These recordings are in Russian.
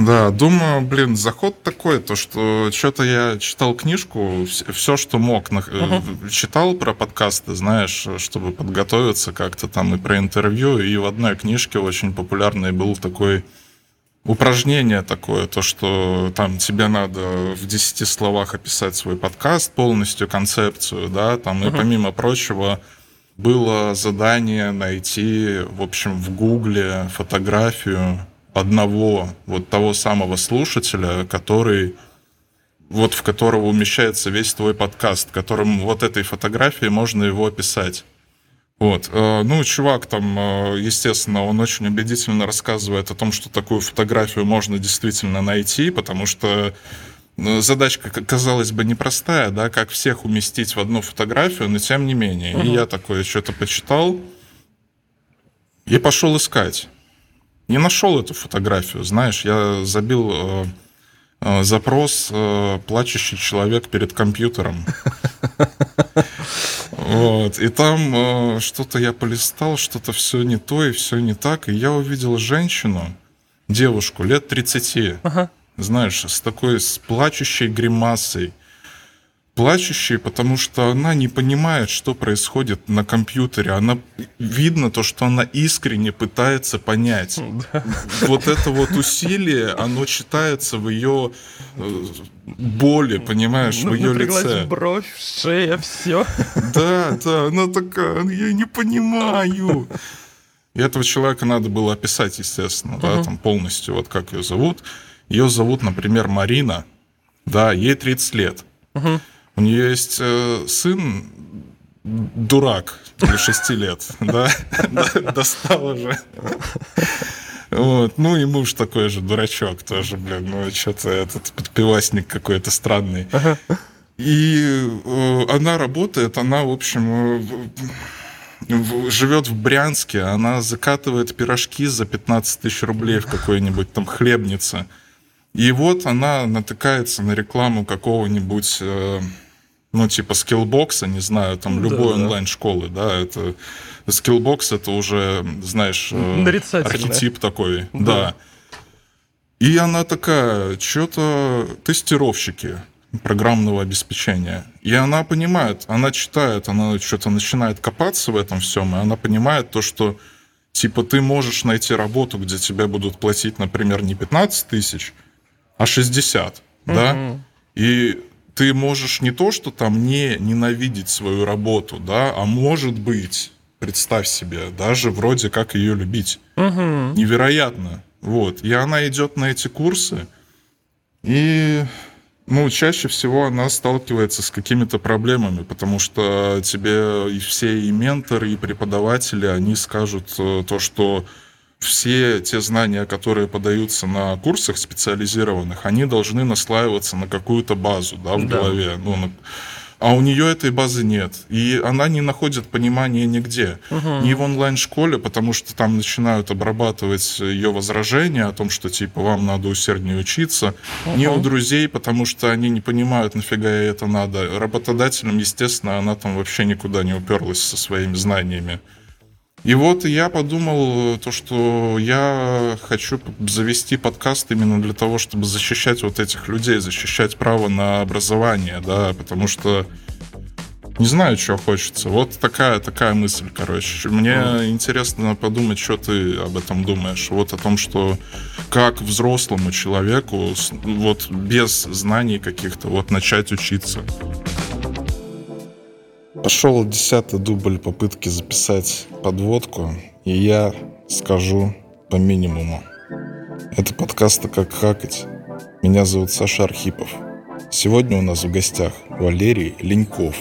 Да, думаю, блин, заход такой, то что что-то я читал книжку, все, что мог, uh-huh. читал про подкасты, знаешь, чтобы подготовиться как-то там и про интервью, и в одной книжке очень популярный был такой упражнение такое, то, что там тебе надо в 10 словах описать свой подкаст, полностью концепцию, да, там, uh-huh. и помимо прочего, было задание найти, в общем, в Гугле фотографию одного вот того самого слушателя, который вот в которого умещается весь твой подкаст, которым вот этой фотографией можно его описать. Вот. Э, ну, чувак там, э, естественно, он очень убедительно рассказывает о том, что такую фотографию можно действительно найти, потому что э, задачка, казалось бы, непростая, да, как всех уместить в одну фотографию, но тем не менее. Угу. И я такое что-то почитал и пошел искать не нашел эту фотографию. Знаешь, я забил э, э, запрос э, плачущий человек перед компьютером. Вот. И там э, что-то я полистал, что-то все не то и все не так. И я увидел женщину, девушку лет 30, ага. знаешь, с такой с плачущей гримасой, плачущей, потому что она не понимает, что происходит на компьютере. Она видно то, что она искренне пытается понять. Да. Вот это вот усилие, оно читается в ее э, боли, понимаешь, ну, в ее лице. бровь, шея, все. Да, да, она такая, я не понимаю. И этого человека надо было описать, естественно, uh да, там полностью, вот как ее зовут. Ее зовут, например, Марина. Да, ей 30 лет. uh у нее есть э, сын, дурак, для 6 лет, да, достал уже. Вот. Ну и муж такой же дурачок тоже, блин, ну что-то этот подпивасник какой-то странный. И э, она работает, она, в общем, э, живет в Брянске, она закатывает пирожки за 15 тысяч рублей в какой-нибудь там хлебнице. И вот она натыкается на рекламу какого-нибудь э, ну, типа скиллбокса, не знаю, там любой да, онлайн-школы, да, это скиллбокс это уже, знаешь, э, архетип такой, да. да. И она такая, что-то тестировщики программного обеспечения. И она понимает, она читает, она что-то начинает копаться в этом всем, и она понимает то, что типа ты можешь найти работу, где тебе будут платить, например, не 15 тысяч, а 60, угу. да? И ты можешь не то, что там не ненавидеть свою работу, да, а может быть, представь себе, даже вроде как ее любить. Угу. Невероятно. Вот. И она идет на эти курсы, и ну, чаще всего она сталкивается с какими-то проблемами, потому что тебе и все и менторы, и преподаватели, они скажут э, то, что все те знания, которые подаются на курсах специализированных, они должны наслаиваться на какую-то базу да, в да. голове. Ну, на... А у нее этой базы нет. И она не находит понимания нигде. Угу. Ни в онлайн-школе, потому что там начинают обрабатывать ее возражения о том, что типа вам надо усерднее учиться. Угу. Ни у друзей, потому что они не понимают, нафига ей это надо. Работодателям, естественно, она там вообще никуда не уперлась со своими знаниями. И вот я подумал, то, что я хочу завести подкаст именно для того, чтобы защищать вот этих людей, защищать право на образование, да, потому что не знаю, что хочется. Вот такая, такая мысль, короче. Мне mm. интересно подумать, что ты об этом думаешь. Вот о том, что как взрослому человеку вот без знаний каких-то вот начать учиться. Пошел десятый дубль попытки записать подводку, и я скажу по минимуму. Это подкаст «Как хакать». Меня зовут Саша Архипов. Сегодня у нас в гостях Валерий Леньков,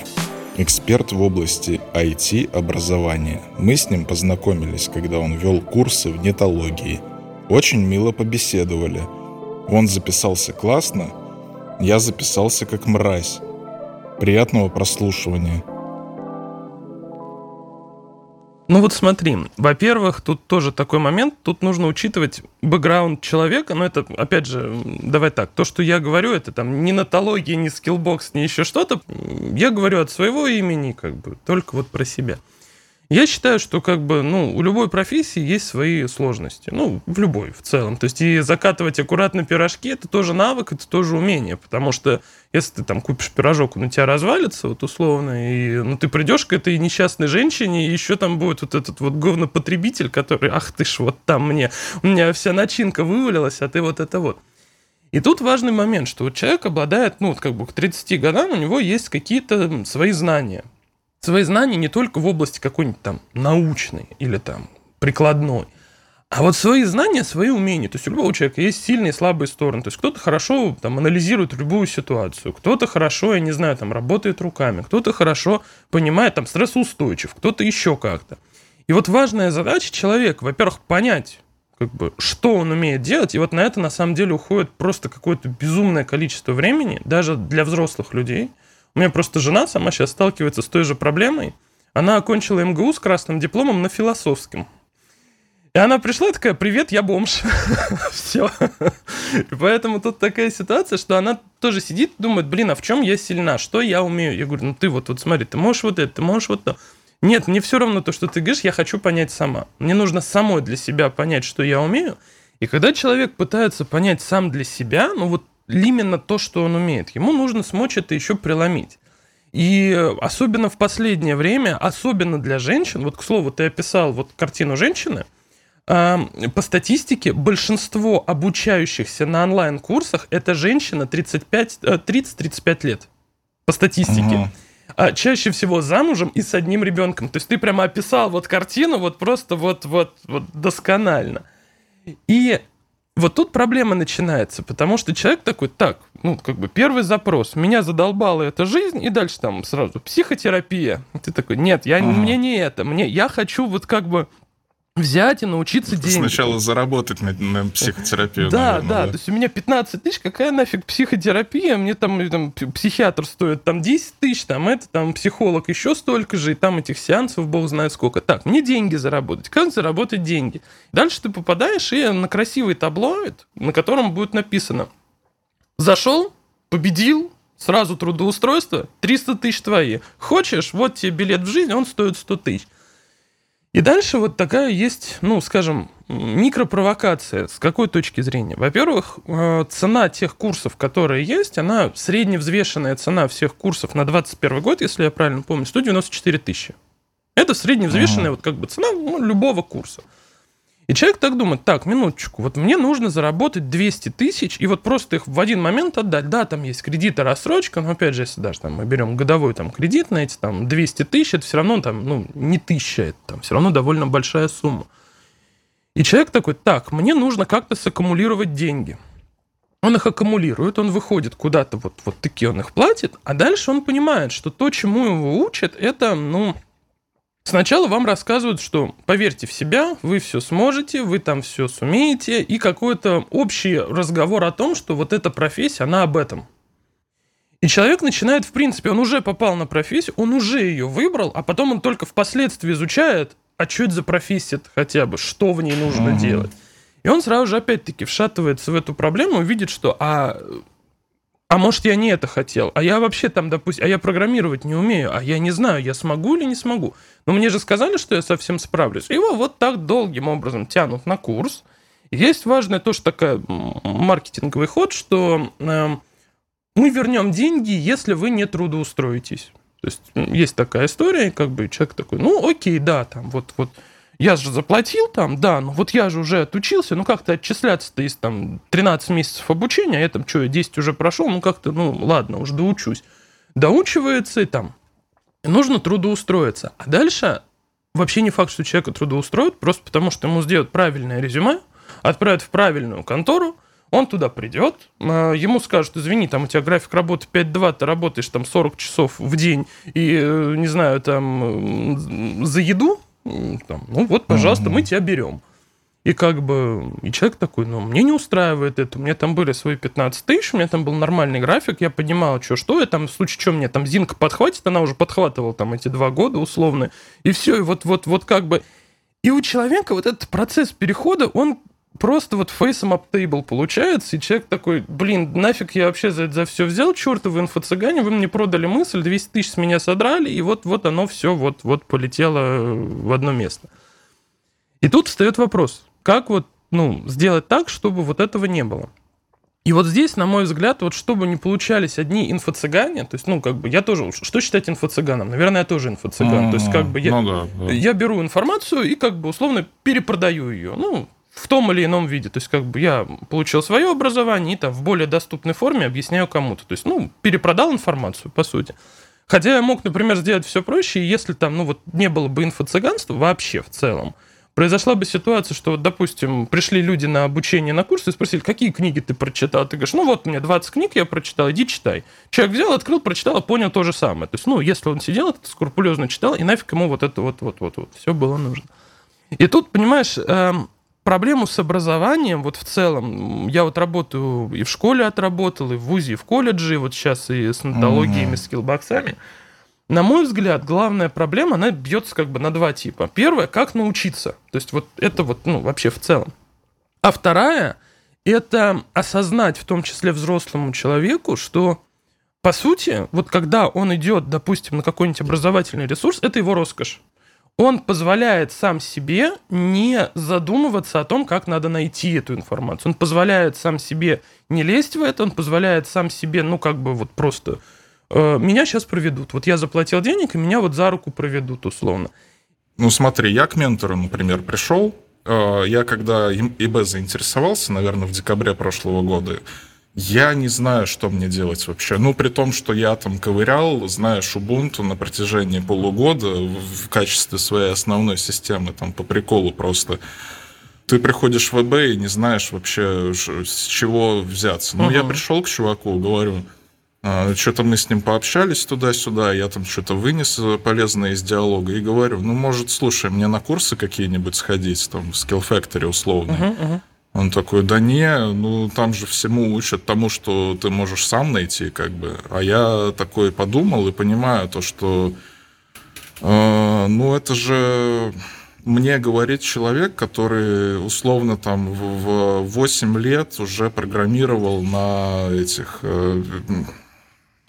эксперт в области IT-образования. Мы с ним познакомились, когда он вел курсы в нетологии. Очень мило побеседовали. Он записался классно, я записался как мразь. Приятного прослушивания. Ну вот смотри, во-первых, тут тоже такой момент, тут нужно учитывать бэкграунд человека, но это, опять же, давай так, то, что я говорю, это там не Нетология, не скиллбокс, не еще что-то, я говорю от своего имени, как бы, только вот про себя. Я считаю, что как бы, ну, у любой профессии есть свои сложности. Ну, в любой в целом. То есть и закатывать аккуратно пирожки, это тоже навык, это тоже умение. Потому что если ты там купишь пирожок, он у тебя развалится, вот условно, и ну, ты придешь к этой несчастной женщине, и еще там будет вот этот вот говнопотребитель, который, ах ты ж, вот там мне, у меня вся начинка вывалилась, а ты вот это вот. И тут важный момент, что вот человек обладает, ну, как бы к 30 годам у него есть какие-то свои знания свои знания не только в области какой-нибудь там научной или там прикладной, а вот свои знания, свои умения. То есть у любого человека есть сильные и слабые стороны. То есть кто-то хорошо там, анализирует любую ситуацию, кто-то хорошо, я не знаю, там работает руками, кто-то хорошо понимает там стрессоустойчив, кто-то еще как-то. И вот важная задача человека, во-первых, понять, как бы, что он умеет делать, и вот на это на самом деле уходит просто какое-то безумное количество времени, даже для взрослых людей – у меня просто жена сама сейчас сталкивается с той же проблемой. Она окончила МГУ с красным дипломом на философском. И она пришла такая, привет, я бомж. Все. Поэтому тут такая ситуация, что она тоже сидит, думает, блин, а в чем я сильна, что я умею? Я говорю, ну ты вот, вот смотри, ты можешь вот это, ты можешь вот то. Нет, мне все равно то, что ты говоришь, я хочу понять сама. Мне нужно самой для себя понять, что я умею. И когда человек пытается понять сам для себя, ну вот именно то, что он умеет. Ему нужно смочь это еще преломить. И особенно в последнее время, особенно для женщин, вот, к слову, ты описал вот картину женщины, по статистике, большинство обучающихся на онлайн-курсах это женщина 35, 30-35 э, лет. По статистике. Угу. А чаще всего замужем и с одним ребенком. То есть ты прямо описал вот картину вот просто вот, вот, вот досконально. И вот тут проблема начинается, потому что человек такой, так, ну, как бы первый запрос, меня задолбала эта жизнь, и дальше там сразу психотерапия. Ты такой, нет, я, ага. мне не это, мне, я хочу вот как бы взять и научиться деньги. Сначала заработать на, на психотерапию. Да, наверное, да, да. То есть у меня 15 тысяч, какая нафиг психотерапия? Мне там, там психиатр стоит там 10 тысяч, там это, там психолог еще столько же, и там этих сеансов бог знает сколько. Так, мне деньги заработать. Как заработать деньги? Дальше ты попадаешь и на красивый таблоид, на котором будет написано «Зашел, победил, сразу трудоустройство, 300 тысяч твои. Хочешь, вот тебе билет в жизнь, он стоит 100 тысяч. И дальше вот такая есть, ну, скажем, микропровокация. С какой точки зрения? Во-первых, э, цена тех курсов, которые есть, она средневзвешенная цена всех курсов на 2021 год, если я правильно помню, 194 тысячи. Это средневзвешенная uh-huh. вот как бы цена ну, любого курса. И человек так думает, так, минуточку, вот мне нужно заработать 200 тысяч и вот просто их в один момент отдать. Да, там есть кредит и рассрочка, но опять же, если даже там мы берем годовой там кредит на эти там 200 тысяч, это все равно там, ну, не тысяча, это там все равно довольно большая сумма. И человек такой, так, мне нужно как-то саккумулировать деньги. Он их аккумулирует, он выходит куда-то, вот, вот такие он их платит, а дальше он понимает, что то, чему его учат, это, ну, Сначала вам рассказывают, что поверьте в себя, вы все сможете, вы там все сумеете, и какой-то общий разговор о том, что вот эта профессия, она об этом. И человек начинает, в принципе, он уже попал на профессию, он уже ее выбрал, а потом он только впоследствии изучает, а что это за профессия хотя бы, что в ней нужно mm-hmm. делать. И он сразу же опять-таки вшатывается в эту проблему видит, что а а может, я не это хотел, а я вообще там, допустим, а я программировать не умею, а я не знаю, я смогу или не смогу. Но мне же сказали, что я совсем справлюсь. Его вот так долгим образом тянут на курс. есть важное тоже такая маркетинговый ход, что э, мы вернем деньги, если вы не трудоустроитесь. То есть есть такая история, как бы человек такой, ну окей, да, там вот, вот я же заплатил там, да, ну вот я же уже отучился, ну как-то отчисляться-то из там 13 месяцев обучения, а я там что, 10 уже прошел, ну как-то, ну ладно, уже доучусь. Доучивается и там. Нужно трудоустроиться. А дальше вообще не факт, что человека трудоустроят, просто потому что ему сделают правильное резюме, отправят в правильную контору, он туда придет, а, ему скажут, извини, там у тебя график работы 5-2, ты работаешь там 40 часов в день и, э, не знаю, там за еду там, ну вот, пожалуйста, mm-hmm. мы тебя берем. И как бы, и человек такой, ну, мне не устраивает это, у меня там были свои 15 тысяч, у меня там был нормальный график, я понимал, что, что я там, в случае чего мне там Зинка подхватит, она уже подхватывала там эти два года условно, и все, и вот, вот, вот как бы... И у человека вот этот процесс перехода, он просто вот фейсом table получается, и человек такой, блин, нафиг я вообще за, за все взял, чертовы инфо-цыгане, вы мне продали мысль, 200 тысяч с меня содрали, и вот, вот оно все вот, вот полетело в одно место. И тут встает вопрос, как вот ну, сделать так, чтобы вот этого не было. И вот здесь, на мой взгляд, вот чтобы не получались одни инфо-цыгане, то есть, ну, как бы, я тоже, что считать инфо-цыганом? Наверное, я тоже инфо-цыган. Mm-hmm. То есть, как бы, я, ну, да, да. я беру информацию и, как бы, условно перепродаю ее. Ну, в том или ином виде. То есть, как бы я получил свое образование и там в более доступной форме объясняю кому-то. То есть, ну, перепродал информацию, по сути. Хотя я мог, например, сделать все проще, если там, ну, вот не было бы инфо-цыганства вообще в целом, произошла бы ситуация, что, вот, допустим, пришли люди на обучение на курс и спросили, какие книги ты прочитал? Ты говоришь, ну вот, у меня 20 книг я прочитал, иди читай. Человек взял, открыл, прочитал, и понял то же самое. То есть, ну, если он сидел, это скрупулезно читал, и нафиг ему вот это вот-вот-вот, все было нужно. И тут, понимаешь, эм, проблему с образованием, вот в целом, я вот работаю и в школе отработал, и в ВУЗе, и в колледже, и вот сейчас и с нотологиями, mm-hmm. скиллбоксами. На мой взгляд, главная проблема, она бьется как бы на два типа. Первое, как научиться. То есть вот это вот, ну, вообще в целом. А вторая, это осознать, в том числе взрослому человеку, что по сути, вот когда он идет, допустим, на какой-нибудь образовательный ресурс, это его роскошь он позволяет сам себе не задумываться о том, как надо найти эту информацию. Он позволяет сам себе не лезть в это, он позволяет сам себе, ну, как бы вот просто меня сейчас проведут. Вот я заплатил денег, и меня вот за руку проведут, условно. Ну, смотри, я к ментору, например, пришел. Э, я когда ИБ заинтересовался, наверное, в декабре прошлого года, я не знаю, что мне делать вообще. Ну, при том, что я там ковырял, знаешь, Ubuntu на протяжении полугода в качестве своей основной системы, там, по приколу просто. Ты приходишь в ВБ и не знаешь вообще, с чего взяться. Ну, uh-huh. я пришел к чуваку, говорю, «А, что-то мы с ним пообщались туда-сюда, я там что-то вынес полезное из диалога и говорю, ну, может, слушай, мне на курсы какие-нибудь сходить, там, в Skill Factory условно. Uh-huh, uh-huh. Он такой, да не, ну там же всему учат тому, что ты можешь сам найти, как бы. А я такой подумал и понимаю то, что, э, ну это же мне говорит человек, который условно там в 8 лет уже программировал на этих э,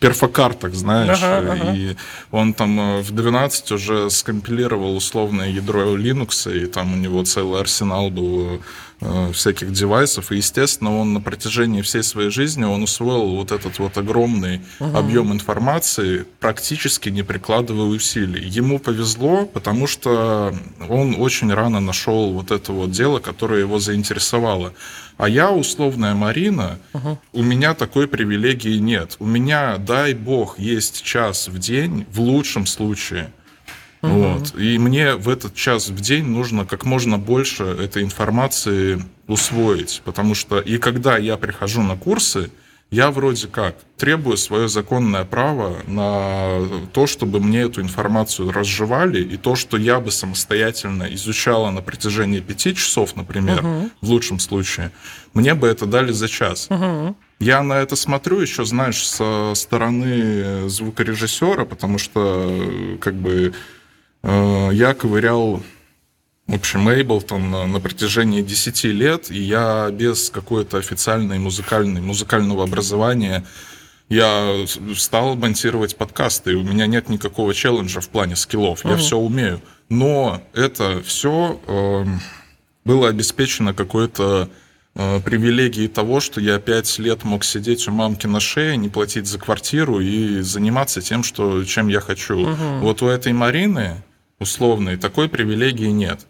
перфокартах, знаешь, ага, ага. и он там э, в 12 уже скомпилировал условное ядро Linux, и там у него целый арсенал был Э, всяких девайсов. И, естественно, он на протяжении всей своей жизни он усвоил вот этот вот огромный угу. объем информации, практически не прикладывая усилий. Ему повезло, потому что он очень рано нашел вот это вот дело, которое его заинтересовало. А я, условная Марина, угу. у меня такой привилегии нет. У меня, дай бог, есть час в день, в лучшем случае – Угу. Вот. И мне в этот час в день нужно как можно больше этой информации усвоить, потому что и когда я прихожу на курсы, я вроде как требую свое законное право на то, чтобы мне эту информацию разжевали, и то, что я бы самостоятельно изучала на протяжении пяти часов, например, угу. в лучшем случае, мне бы это дали за час. Угу. Я на это смотрю еще, знаешь, со стороны звукорежиссера, потому что как бы Э, я ковырял в общем, Эйблтон на, протяжении 10 лет, и я без какой-то официальной музыкальной, музыкального образования я стал монтировать подкасты, и у меня нет никакого челленджа в плане скиллов, я угу. все умею. Но это все э, было обеспечено какой-то э, привилегией того, что я пять лет мог сидеть у мамки на шее, не платить за квартиру и заниматься тем, что, чем я хочу. Угу. Вот у этой Марины условной, такой привилегии нет.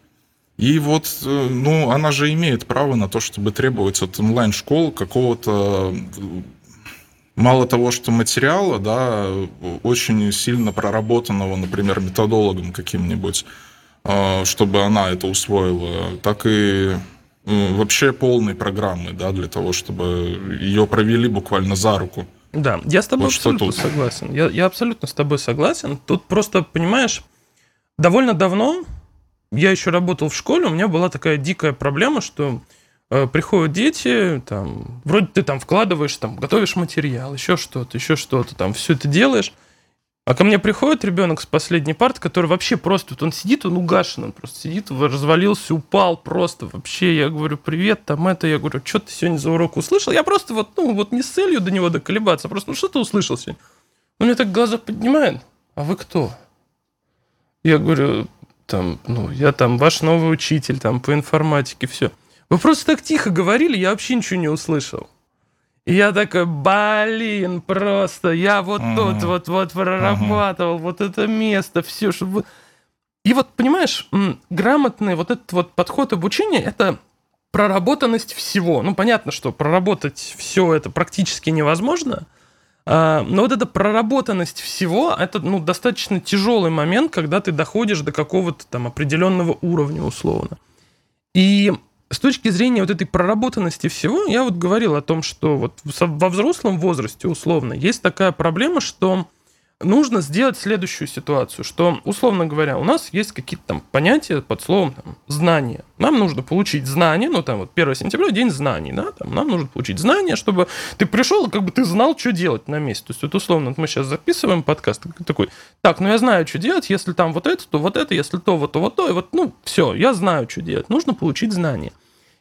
И вот, э, ну, она же имеет право на то, чтобы требовать от онлайн-школ какого-то мало того, что материала, да, очень сильно проработанного, например, методологом каким-нибудь, э, чтобы она это усвоила, так и э, вообще полной программы, да, для того, чтобы ее провели буквально за руку. Да, я с тобой вот абсолютно согласен. Я, я абсолютно с тобой согласен. Тут просто, понимаешь, довольно давно, я еще работал в школе, у меня была такая дикая проблема, что э, приходят дети, там, вроде ты там вкладываешь, там, готовишь материал, еще что-то, еще что-то, там, все это делаешь, А ко мне приходит ребенок с последней парты, который вообще просто, вот он сидит, он угашен, он просто сидит, развалился, упал просто вообще. Я говорю, привет, там это, я говорю, что ты сегодня за урок услышал? Я просто вот, ну, вот не с целью до него доколебаться, а просто, ну, что ты услышал сегодня? Он мне так глаза поднимает, а вы кто? Я говорю, там, ну, я там ваш новый учитель, там, по информатике, все. Вы просто так тихо говорили, я вообще ничего не услышал. И я такой, блин, просто я вот uh-huh. тут вот вот прорабатывал uh-huh. вот это место, все, чтобы... И вот, понимаешь, грамотный вот этот вот подход обучения, это проработанность всего. Ну, понятно, что проработать все это практически невозможно, а, но вот эта проработанность всего, это ну, достаточно тяжелый момент, когда ты доходишь до какого-то там определенного уровня условно. И с точки зрения вот этой проработанности всего, я вот говорил о том, что вот во взрослом возрасте, условно, есть такая проблема, что нужно сделать следующую ситуацию, что, условно говоря, у нас есть какие-то там понятия под словом там, знания. Нам нужно получить знания, ну там вот 1 сентября день знаний, да, там нам нужно получить знания, чтобы ты пришел, как бы ты знал, что делать на месте. То есть вот условно мы сейчас записываем подкаст, такой, так, ну я знаю, что делать, если там вот это, то вот это, если то, вот то, вот то, и вот, ну, все, я знаю, что делать. Нужно получить знания.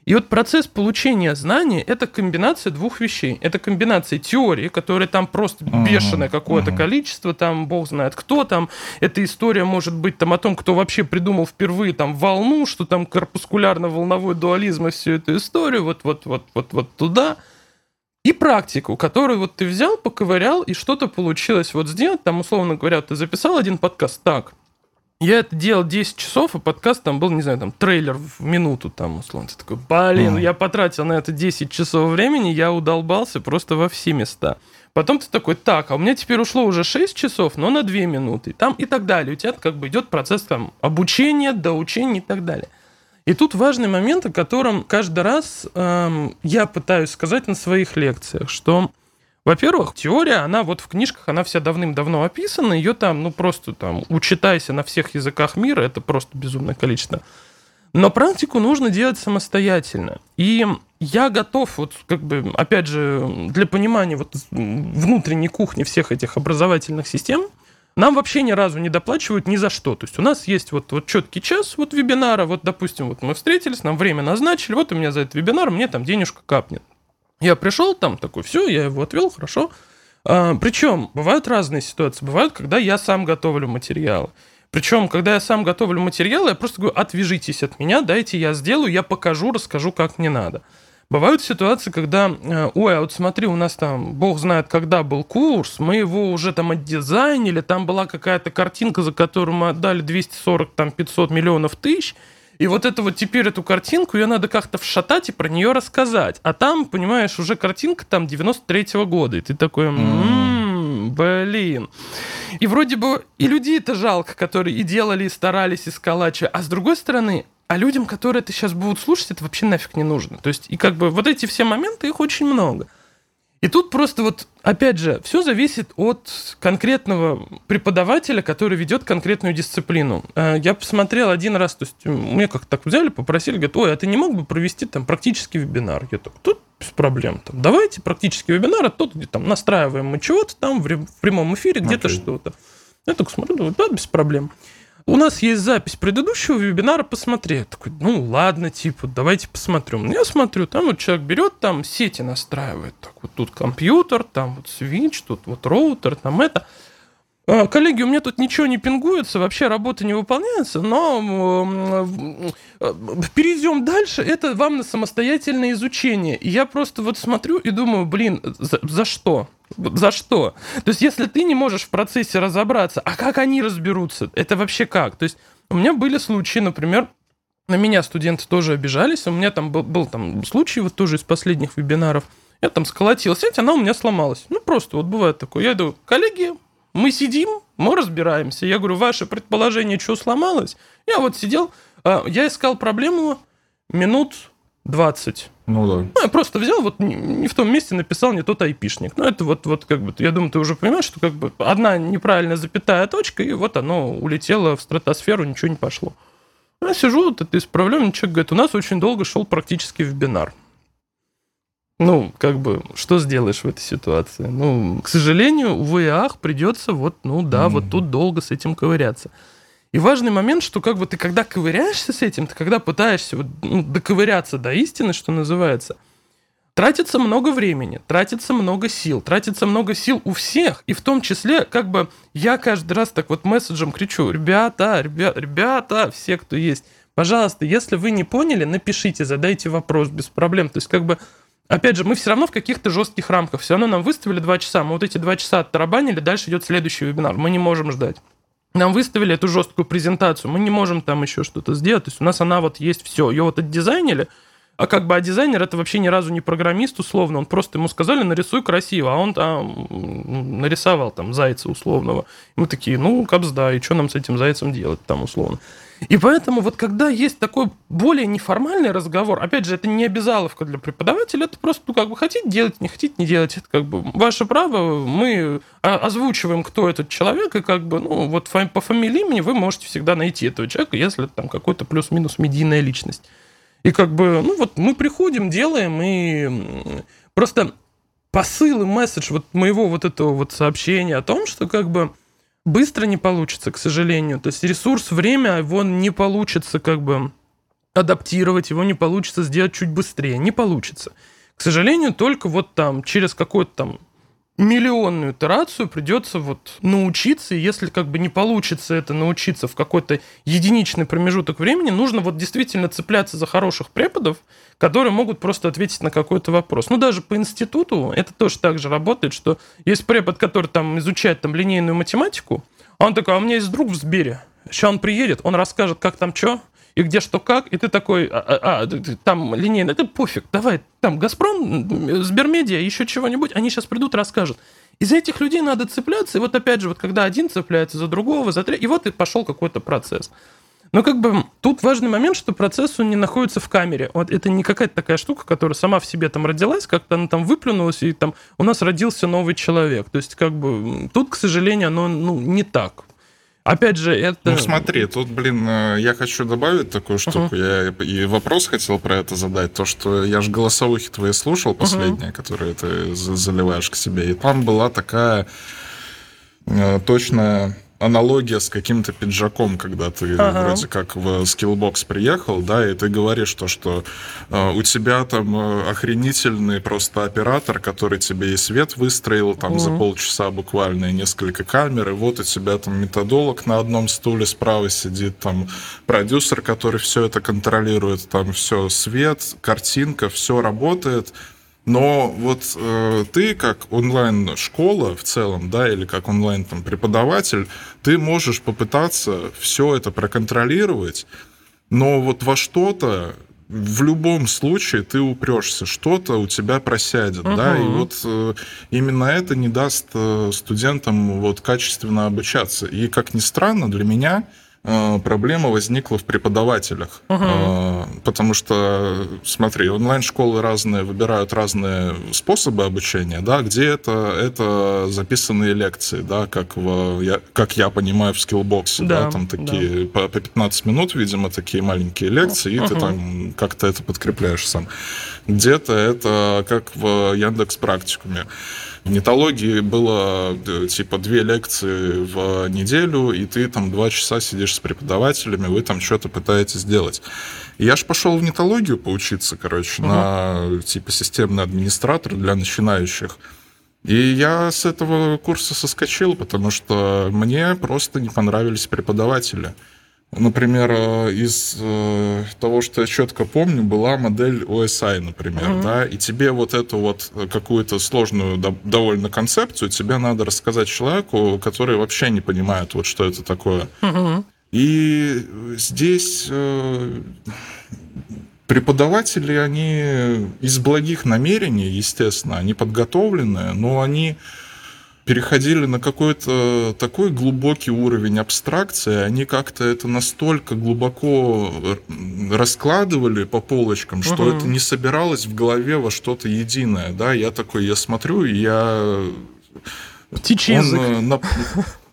И вот процесс получения знаний – это комбинация двух вещей. Это комбинация теории, которая там просто бешеное какое-то количество, там бог знает кто там. Эта история может быть там о том, кто вообще придумал впервые там волну, что там корпускулярно-волновой дуализм и всю эту историю, вот, вот, вот, вот, вот туда. И практику, которую вот ты взял, поковырял, и что-то получилось вот сделать. Там, условно говоря, ты записал один подкаст так, я это делал 10 часов, и подкаст там был, не знаю, там трейлер в минуту, там, условно. Ты такой, блин, mm. я потратил на это 10 часов времени, я удолбался просто во все места. Потом ты такой, так, а у меня теперь ушло уже 6 часов, но на 2 минуты, там и так далее. У тебя как бы идет процесс там обучения, доучения и так далее. И тут важный момент, о котором каждый раз эм, я пытаюсь сказать на своих лекциях, что во-первых, теория, она вот в книжках, она вся давным-давно описана, ее там, ну просто там, учитайся на всех языках мира, это просто безумное количество. Но практику нужно делать самостоятельно. И я готов, вот как бы, опять же, для понимания вот внутренней кухни всех этих образовательных систем, нам вообще ни разу не доплачивают ни за что. То есть у нас есть вот, вот четкий час вот вебинара, вот, допустим, вот мы встретились, нам время назначили, вот у меня за этот вебинар мне там денежка капнет. Я пришел там такой, все, я его отвел, хорошо. А, причем бывают разные ситуации. Бывают, когда я сам готовлю материалы. Причем, когда я сам готовлю материалы, я просто говорю, отвяжитесь от меня, дайте я сделаю, я покажу, расскажу, как мне надо. Бывают ситуации, когда, э, ой, а вот смотри, у нас там, бог знает, когда был курс, мы его уже там отдизайнили, там была какая-то картинка, за которую мы отдали 240, там, 500 миллионов тысяч, и вот это вот теперь эту картинку, ее надо как-то вшатать и про нее рассказать. А там, понимаешь, уже картинка там 93-го года. И ты такой, блин. И вроде бы и людей это жалко, которые и делали, и старались, и скалачи. А с другой стороны, а людям, которые это сейчас будут слушать, это вообще нафиг не нужно. То есть, и как бы вот эти все моменты, их очень много. И тут просто вот, опять же, все зависит от конкретного преподавателя, который ведет конкретную дисциплину. Э, я посмотрел один раз, то есть мне как-то так взяли, попросили, говорят, ой, а ты не мог бы провести там практический вебинар? Я так, тут без проблем. Там, давайте практический вебинар, а тот, где там настраиваем мы чего-то там в прямом эфире, где-то okay. что-то. Я так смотрю, да, без проблем у нас есть запись предыдущего вебинара, посмотри. Я такой, ну ладно, типа, давайте посмотрим. Я смотрю, там вот человек берет, там сети настраивает. Так вот тут компьютер, там вот свич, тут вот роутер, там это. А, коллеги, у меня тут ничего не пингуется, вообще работа не выполняется, но перейдем дальше, это вам на самостоятельное изучение. Я просто вот смотрю и думаю, блин, за, за что? За что? То есть, если ты не можешь в процессе разобраться, а как они разберутся? Это вообще как? То есть, у меня были случаи, например, на меня студенты тоже обижались, у меня там был, был там случай вот тоже из последних вебинаров, я там сколотил сеть, она у меня сломалась. Ну, просто вот бывает такое. Я иду, коллеги, мы сидим, мы разбираемся. Я говорю, ваше предположение, что сломалось? Я вот сидел, а, я искал проблему минут 20. Ну да. Ну, я просто взял, вот не в том месте написал не тот айпишник. Ну, это вот, вот как бы, я думаю, ты уже понимаешь, что как бы одна неправильная запятая точка, и вот оно улетело в стратосферу, ничего не пошло. Я сижу, вот это исправляю, человек говорит, у нас очень долго шел практически вебинар. Ну, как бы, что сделаешь в этой ситуации? Ну, к сожалению, увы и ах, придется вот, ну да, mm-hmm. вот тут долго с этим ковыряться. И важный момент, что как бы ты когда ковыряешься с этим, ты когда пытаешься вот, ну, доковыряться до истины, что называется, тратится много времени, тратится много сил, тратится много сил у всех, и в том числе, как бы, я каждый раз так вот месседжем кричу, ребята, ребята, ребята, все, кто есть, пожалуйста, если вы не поняли, напишите, задайте вопрос без проблем. То есть, как бы, Опять же, мы все равно в каких-то жестких рамках. Все равно нам выставили два часа. Мы вот эти два часа оттарабанили, дальше идет следующий вебинар. Мы не можем ждать. Нам выставили эту жесткую презентацию, мы не можем там еще что-то сделать. То есть у нас она вот есть все. Ее вот отдизайнили, а как бы а дизайнер это вообще ни разу не программист условно, он просто ему сказали нарисуй красиво, а он там нарисовал там зайца условного. И мы такие, ну капсда, и что нам с этим зайцем делать там условно. И поэтому вот когда есть такой более неформальный разговор, опять же, это не обязаловка для преподавателя, это просто, ну, как бы хотите делать, не хотите не делать, это как бы ваше право, мы озвучиваем, кто этот человек, и как бы, ну, вот по фамилии имени вы можете всегда найти этого человека, если это там какой-то плюс-минус медийная личность. И как бы, ну, вот мы приходим, делаем, и просто посыл и месседж вот моего вот этого вот сообщения о том, что как бы быстро не получится, к сожалению. То есть ресурс, время, его не получится как бы адаптировать, его не получится сделать чуть быстрее. Не получится. К сожалению, только вот там через какой-то там миллионную итерацию придется вот научиться, и если как бы не получится это научиться в какой-то единичный промежуток времени, нужно вот действительно цепляться за хороших преподов, которые могут просто ответить на какой-то вопрос. Ну, даже по институту это тоже так же работает, что есть препод, который там изучает там линейную математику, а он такой, а у меня есть друг в Сбере, сейчас он приедет, он расскажет, как там что, и где что как, и ты такой, а, а, а там линейно, это пофиг, давай, там Газпром, Сбермедиа, еще чего-нибудь, они сейчас придут, расскажут. Из этих людей надо цепляться, и вот опять же, вот когда один цепляется за другого, за третьего, и вот и пошел какой-то процесс. Но как бы тут важный момент, что процесс он не находится в камере. Вот это не какая-то такая штука, которая сама в себе там родилась, как-то она там выплюнулась, и там у нас родился новый человек. То есть как бы тут, к сожалению, оно ну, не так. Опять же, это... Ну, смотри, тут, блин, э, я хочу добавить такую штуку. Uh-huh. Я и вопрос хотел про это задать. То, что я же голосовухи твои слушал последние, uh-huh. которые ты заливаешь к себе. И там была такая э, точная аналогия с каким-то пиджаком, когда ты ага. вроде как в Skillbox приехал, да, и ты говоришь то, что э, у тебя там э, охренительный просто оператор, который тебе и свет выстроил там угу. за полчаса буквально, и несколько камер, и вот у тебя там методолог на одном стуле справа сидит, там продюсер, который все это контролирует, там все свет, картинка, все работает, но вот э, ты как онлайн-школа в целом, да, или как онлайн там, преподаватель, ты можешь попытаться все это проконтролировать, но вот во что-то в любом случае ты упрешься, что-то у тебя просядет, угу. да, и вот э, именно это не даст э, студентам вот качественно обучаться. И как ни странно, для меня проблема возникла в преподавателях. Угу. Потому что, смотри, онлайн-школы разные, выбирают разные способы обучения, да, где это, это записанные лекции, да, как, в, я, как я понимаю в скиллбоксе, да, да там такие да. По, по 15 минут, видимо, такие маленькие лекции, и угу. ты там как-то это подкрепляешь сам. Где-то это как в Яндекс практикуме. Нетологии было э, типа две лекции в неделю, и ты там два часа сидишь с преподавателями, вы там что-то пытаетесь делать. И я ж пошел в нетологию поучиться, короче, угу. на типа системный администратор для начинающих. И я с этого курса соскочил, потому что мне просто не понравились преподаватели. Например, э, из э, того, что я четко помню, была модель OSI, например, mm-hmm. да, и тебе вот эту вот э, какую-то сложную довольно концепцию тебе надо рассказать человеку, который вообще не понимает, вот что это такое. Mm-hmm. И здесь преподаватели, они из благих намерений, естественно, они подготовленные, но они переходили на какой-то такой глубокий уровень абстракции, они как-то это настолько глубоко раскладывали по полочкам, что угу. это не собиралось в голове во что-то единое, да, я такой, я смотрю, я... Птичий он, язык. Э, на,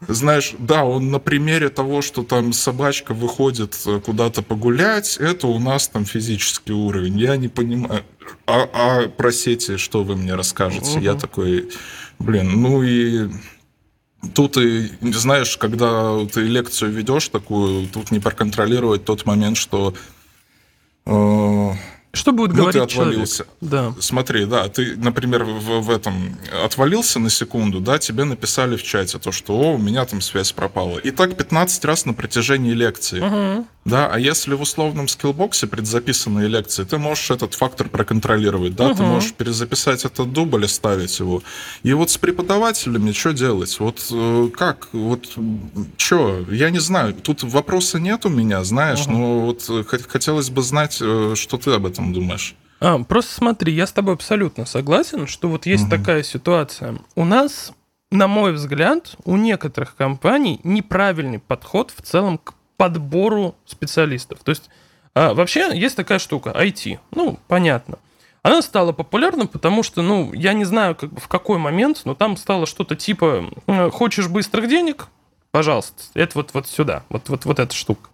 знаешь, да, он на примере того, что там собачка выходит э, куда-то погулять, это у нас там физический уровень. Я не понимаю, а, а про сети что вы мне расскажете? Мгм. Я такой, блин, ну и тут и, знаешь, когда ты лекцию ведешь такую, тут не проконтролировать тот момент, что э, Что будет ну, ты говорить человек? отвалился. Да. Смотри, да, ты, например, в, в этом отвалился на секунду, да, тебе написали в чате то, что о, у меня там связь пропала. И так 15 раз на протяжении лекции. Мгм. Да, а если в условном скиллбоксе предзаписанные лекции, ты можешь этот фактор проконтролировать, да, ты Мгм. можешь перезаписать этот дубль и ставить его. И вот с преподавателями что делать? Вот э, как? Вот что? Я не знаю. Тут вопроса нет у меня, знаешь, Мгм. но вот э, хот- хотелось бы знать, э, что ты об этом думаешь. А, просто смотри, я с тобой абсолютно согласен, что вот есть Мгм. такая ситуация. У нас, на мой взгляд, у некоторых компаний неправильный подход в целом к подбору специалистов. То есть а, вообще есть такая штука, IT. Ну, понятно. Она стала популярна, потому что, ну, я не знаю, как в какой момент, но там стало что-то типа э, «хочешь быстрых денег? Пожалуйста, это вот, вот сюда, вот, вот, вот эта штука».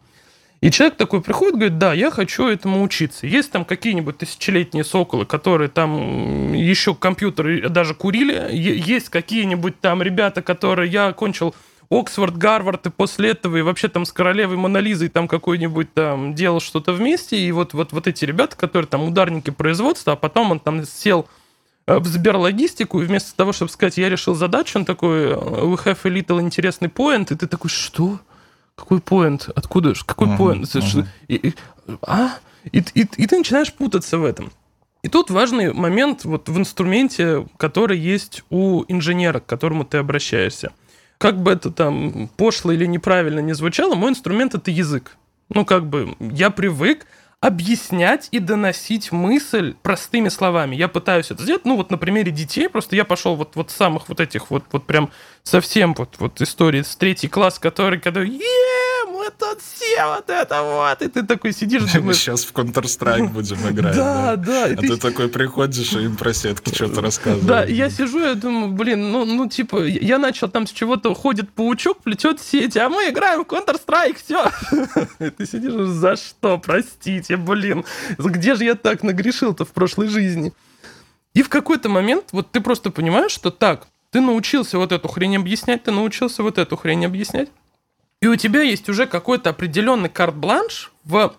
И человек такой приходит, говорит, да, я хочу этому учиться. Есть там какие-нибудь тысячелетние соколы, которые там еще компьютеры даже курили. Есть какие-нибудь там ребята, которые я окончил Оксфорд, Гарвард, и после этого и вообще там с королевой Монолизой там какой-нибудь там делал что-то вместе. И вот, вот, вот эти ребята, которые там ударники производства, а потом он там сел э, в Сберлогистику, и вместо того, чтобы сказать, я решил задачу, он такой, э, we have a little интересный point, и ты такой, что? Какой поинт? Откуда? Какой поинт? И, и- а? И, и- и ты начинаешь путаться в этом. И тут важный момент вот в инструменте, который есть у инженера, к которому ты обращаешься. Как бы это там пошло или неправильно не звучало, мой инструмент — это язык. Ну, как бы я привык объяснять и доносить мысль простыми словами. Я пытаюсь это сделать, ну, вот на примере детей, просто я пошел вот, вот самых вот этих вот, вот прям совсем вот, вот истории с третий класс, который, когда «Е, мы тут все вот это вот», и ты такой сидишь, Мы думаешь, сейчас в Counter-Strike будем играть. да, да. А ты такой приходишь и им про сетки что-то рассказываешь. Да, я сижу, я думаю, блин, ну, ну, типа, я начал там с чего-то, ходит паучок, плетет сети, а мы играем в Counter-Strike, все. И ты сидишь, за что, простите, блин, где же я так нагрешил-то в прошлой жизни? И в какой-то момент, вот ты просто понимаешь, что так, ты научился вот эту хрень объяснять, ты научился вот эту хрень объяснять, и у тебя есть уже какой-то определенный карт-бланш в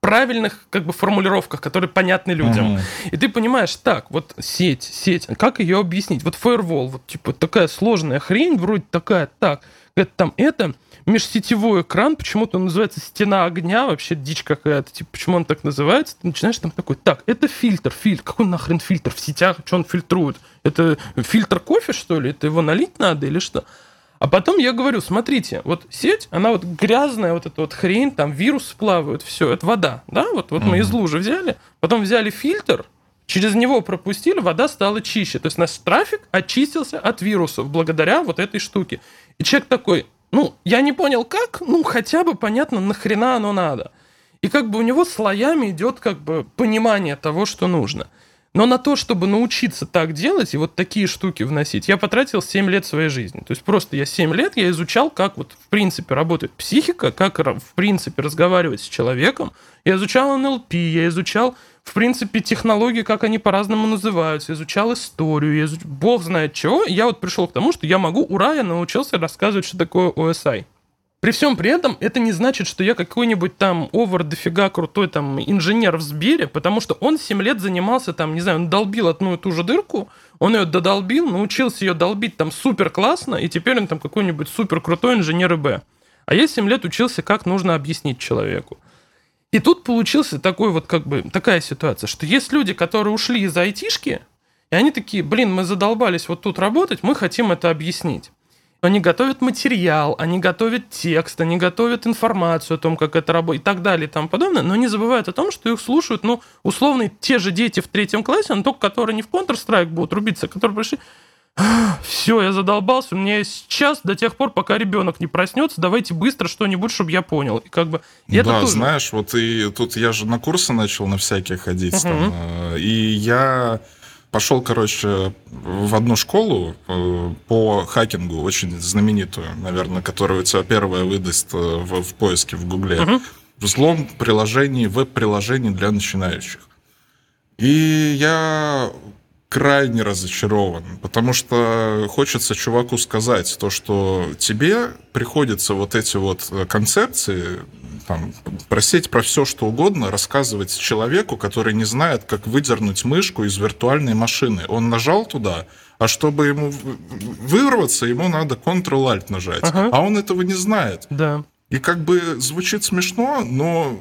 правильных как бы формулировках, которые понятны людям. Мгм. И ты понимаешь, так, вот сеть, сеть, как ее объяснить? Вот firewall, вот типа такая сложная хрень, вроде такая, так, это там это, межсетевой экран, почему-то он называется стена огня, вообще дичь какая-то, типа, почему он так называется? Ты начинаешь там такой, так, это фильтр, фильтр, какой нахрен фильтр в сетях, что он фильтрует? Это фильтр кофе, что ли? Это его налить надо или что? А потом я говорю, смотрите, вот сеть, она вот грязная, вот эта вот хрень, там вирусы плавают, все, это вода, да? Вот, вот мы Мгм. из лужи взяли, потом взяли фильтр, через него пропустили, вода стала чище. То есть наш трафик очистился от вирусов благодаря вот этой штуке. И человек такой, ну, я не понял как, ну, хотя бы понятно, нахрена оно надо. И как бы у него слоями идет как бы понимание того, что нужно. Но на то, чтобы научиться так делать и вот такие штуки вносить, я потратил 7 лет своей жизни. То есть просто я 7 лет я изучал, как вот в принципе работает психика, как в принципе разговаривать с человеком. Я изучал НЛП, я изучал в принципе технологии, как они по-разному называются, изучал историю, я изуч- бог знает чего. Я вот пришел к тому, что я могу, ура, я научился рассказывать, что такое OSI. При всем при этом это не значит, что я какой-нибудь там овер дофига крутой там инженер в Сбере, потому что он 7 лет занимался там, не знаю, он долбил одну и ту же дырку, он ее додолбил, научился ее долбить там супер классно, и теперь он там какой-нибудь супер крутой инженер ИБ. А я 7 лет учился, как нужно объяснить человеку. И тут получился такой вот как бы такая ситуация, что есть люди, которые ушли из айтишки, и они такие, блин, мы задолбались вот тут работать, мы хотим это объяснить. Они готовят материал, они готовят текст, они готовят информацию о том, как это работает и так далее и тому подобное, но не забывают о том, что их слушают, ну, условно, те же дети в третьем классе, но только которые не в Counter-Strike будут рубиться, которые пришли, все, я задолбался, у меня есть час до тех пор, пока ребенок не проснется, давайте быстро что-нибудь, чтобы я понял. И как бы... и это да, тоже- знаешь, вот и тут я же на курсы начал на всякие ходить, Мгм. там, э, и я пошел, короче, в одну школу э, по хакингу, очень знаменитую, наверное, которая у тебя первая выдаст э, в, в поиске в Гугле. Мгм. Взлом приложений, веб-приложений для начинающих. И я крайне разочарован, потому что хочется чуваку сказать то, что тебе приходится вот эти вот концепции там, просить про все, что угодно, рассказывать человеку, который не знает, как выдернуть мышку из виртуальной машины. Он нажал туда, а чтобы ему вырваться, ему надо Ctrl-Alt нажать. Ага. А он этого не знает. Да. И как бы звучит смешно, но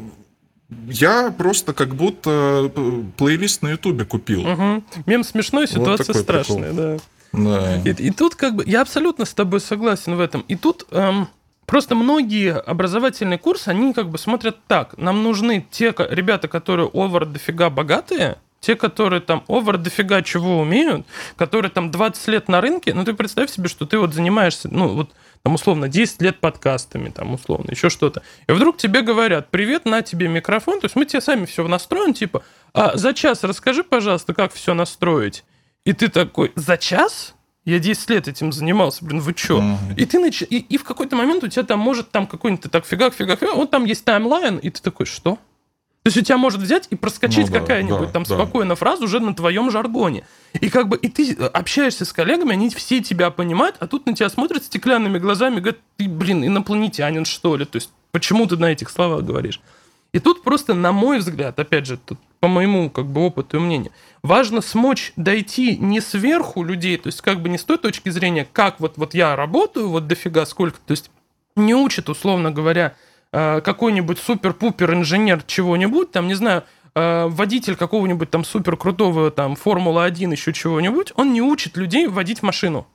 я просто как будто э, плейлист на Ютубе купил. Угу. Мем смешной, ситуация вот страшная, прикол. да. Да. И, и тут как бы я абсолютно с тобой согласен в этом. И тут эм, просто многие образовательные курсы, они как бы смотрят так. Нам нужны те ребята, которые овер дофига богатые, те, которые там овер дофига чего умеют, которые там 20 лет на рынке, ну ты представь себе, что ты вот занимаешься, ну вот там условно 10 лет подкастами, там условно еще что-то. И вдруг тебе говорят, привет, на тебе микрофон, то есть мы тебе сами все настроим, типа, а за час расскажи, пожалуйста, как все настроить. И ты такой, за час? Я 10 лет этим занимался, блин, вы чё? Uh-huh. И ты нач... и, и в какой-то момент у тебя там может там какой-нибудь так фигак, фигак, фигак, вот там есть таймлайн, и ты такой, что? То есть у тебя может взять и проскочить ну, да, какая-нибудь да, там да. спокойно фраза уже на твоем жаргоне. И как бы и ты общаешься с коллегами, они все тебя понимают, а тут на тебя смотрят стеклянными глазами и говорят, ты, блин, инопланетянин, что ли? То есть почему ты на этих словах говоришь? И тут просто, на мой взгляд, опять же, тут по моему как бы опыту и мнению, важно смочь дойти не сверху людей, то есть как бы не с той точки зрения, как вот, вот я работаю, вот дофига сколько, то есть не учат, условно говоря, Э, какой-нибудь супер-пупер инженер чего-нибудь, там, не знаю, э, водитель какого-нибудь там супер крутого там Формула-1, еще чего-нибудь, он не учит людей водить машину.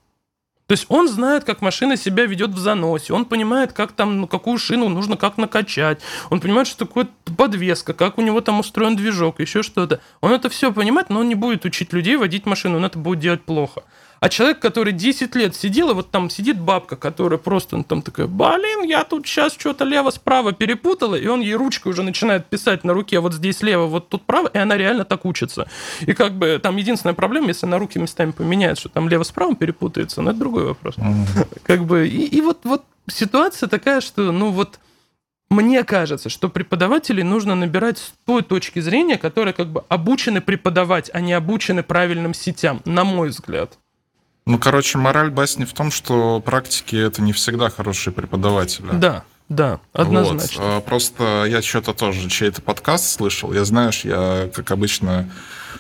То есть он знает, как машина себя ведет в заносе, он понимает, как там, ну, какую шину нужно как накачать, он понимает, что такое подвеска, как у него там устроен движок, еще что-то. Он это все понимает, но он не будет учить людей водить машину, он это будет делать плохо. А человек, который 10 лет сидел, и вот там сидит бабка, которая просто ну, там такая, блин, я тут сейчас что-то лево-справа перепутала, и он ей ручкой уже начинает писать на руке, вот здесь лево, вот тут право, и она реально так учится. И как бы там единственная проблема, если на руки местами поменяет, что там лево-справа перепутается, но это другой вопрос. Как бы, и, и вот, вот ситуация такая, что, ну вот, мне кажется, что преподавателей нужно набирать с той точки зрения, которые как бы обучены преподавать, а не обучены правильным сетям, на мой взгляд. Ну, короче, мораль басни в том, что практики это не всегда хорошие преподаватели. Да. Да, однозначно. Вот. А, просто я что-то тоже чей-то подкаст слышал. Я, знаешь, я, как обычно,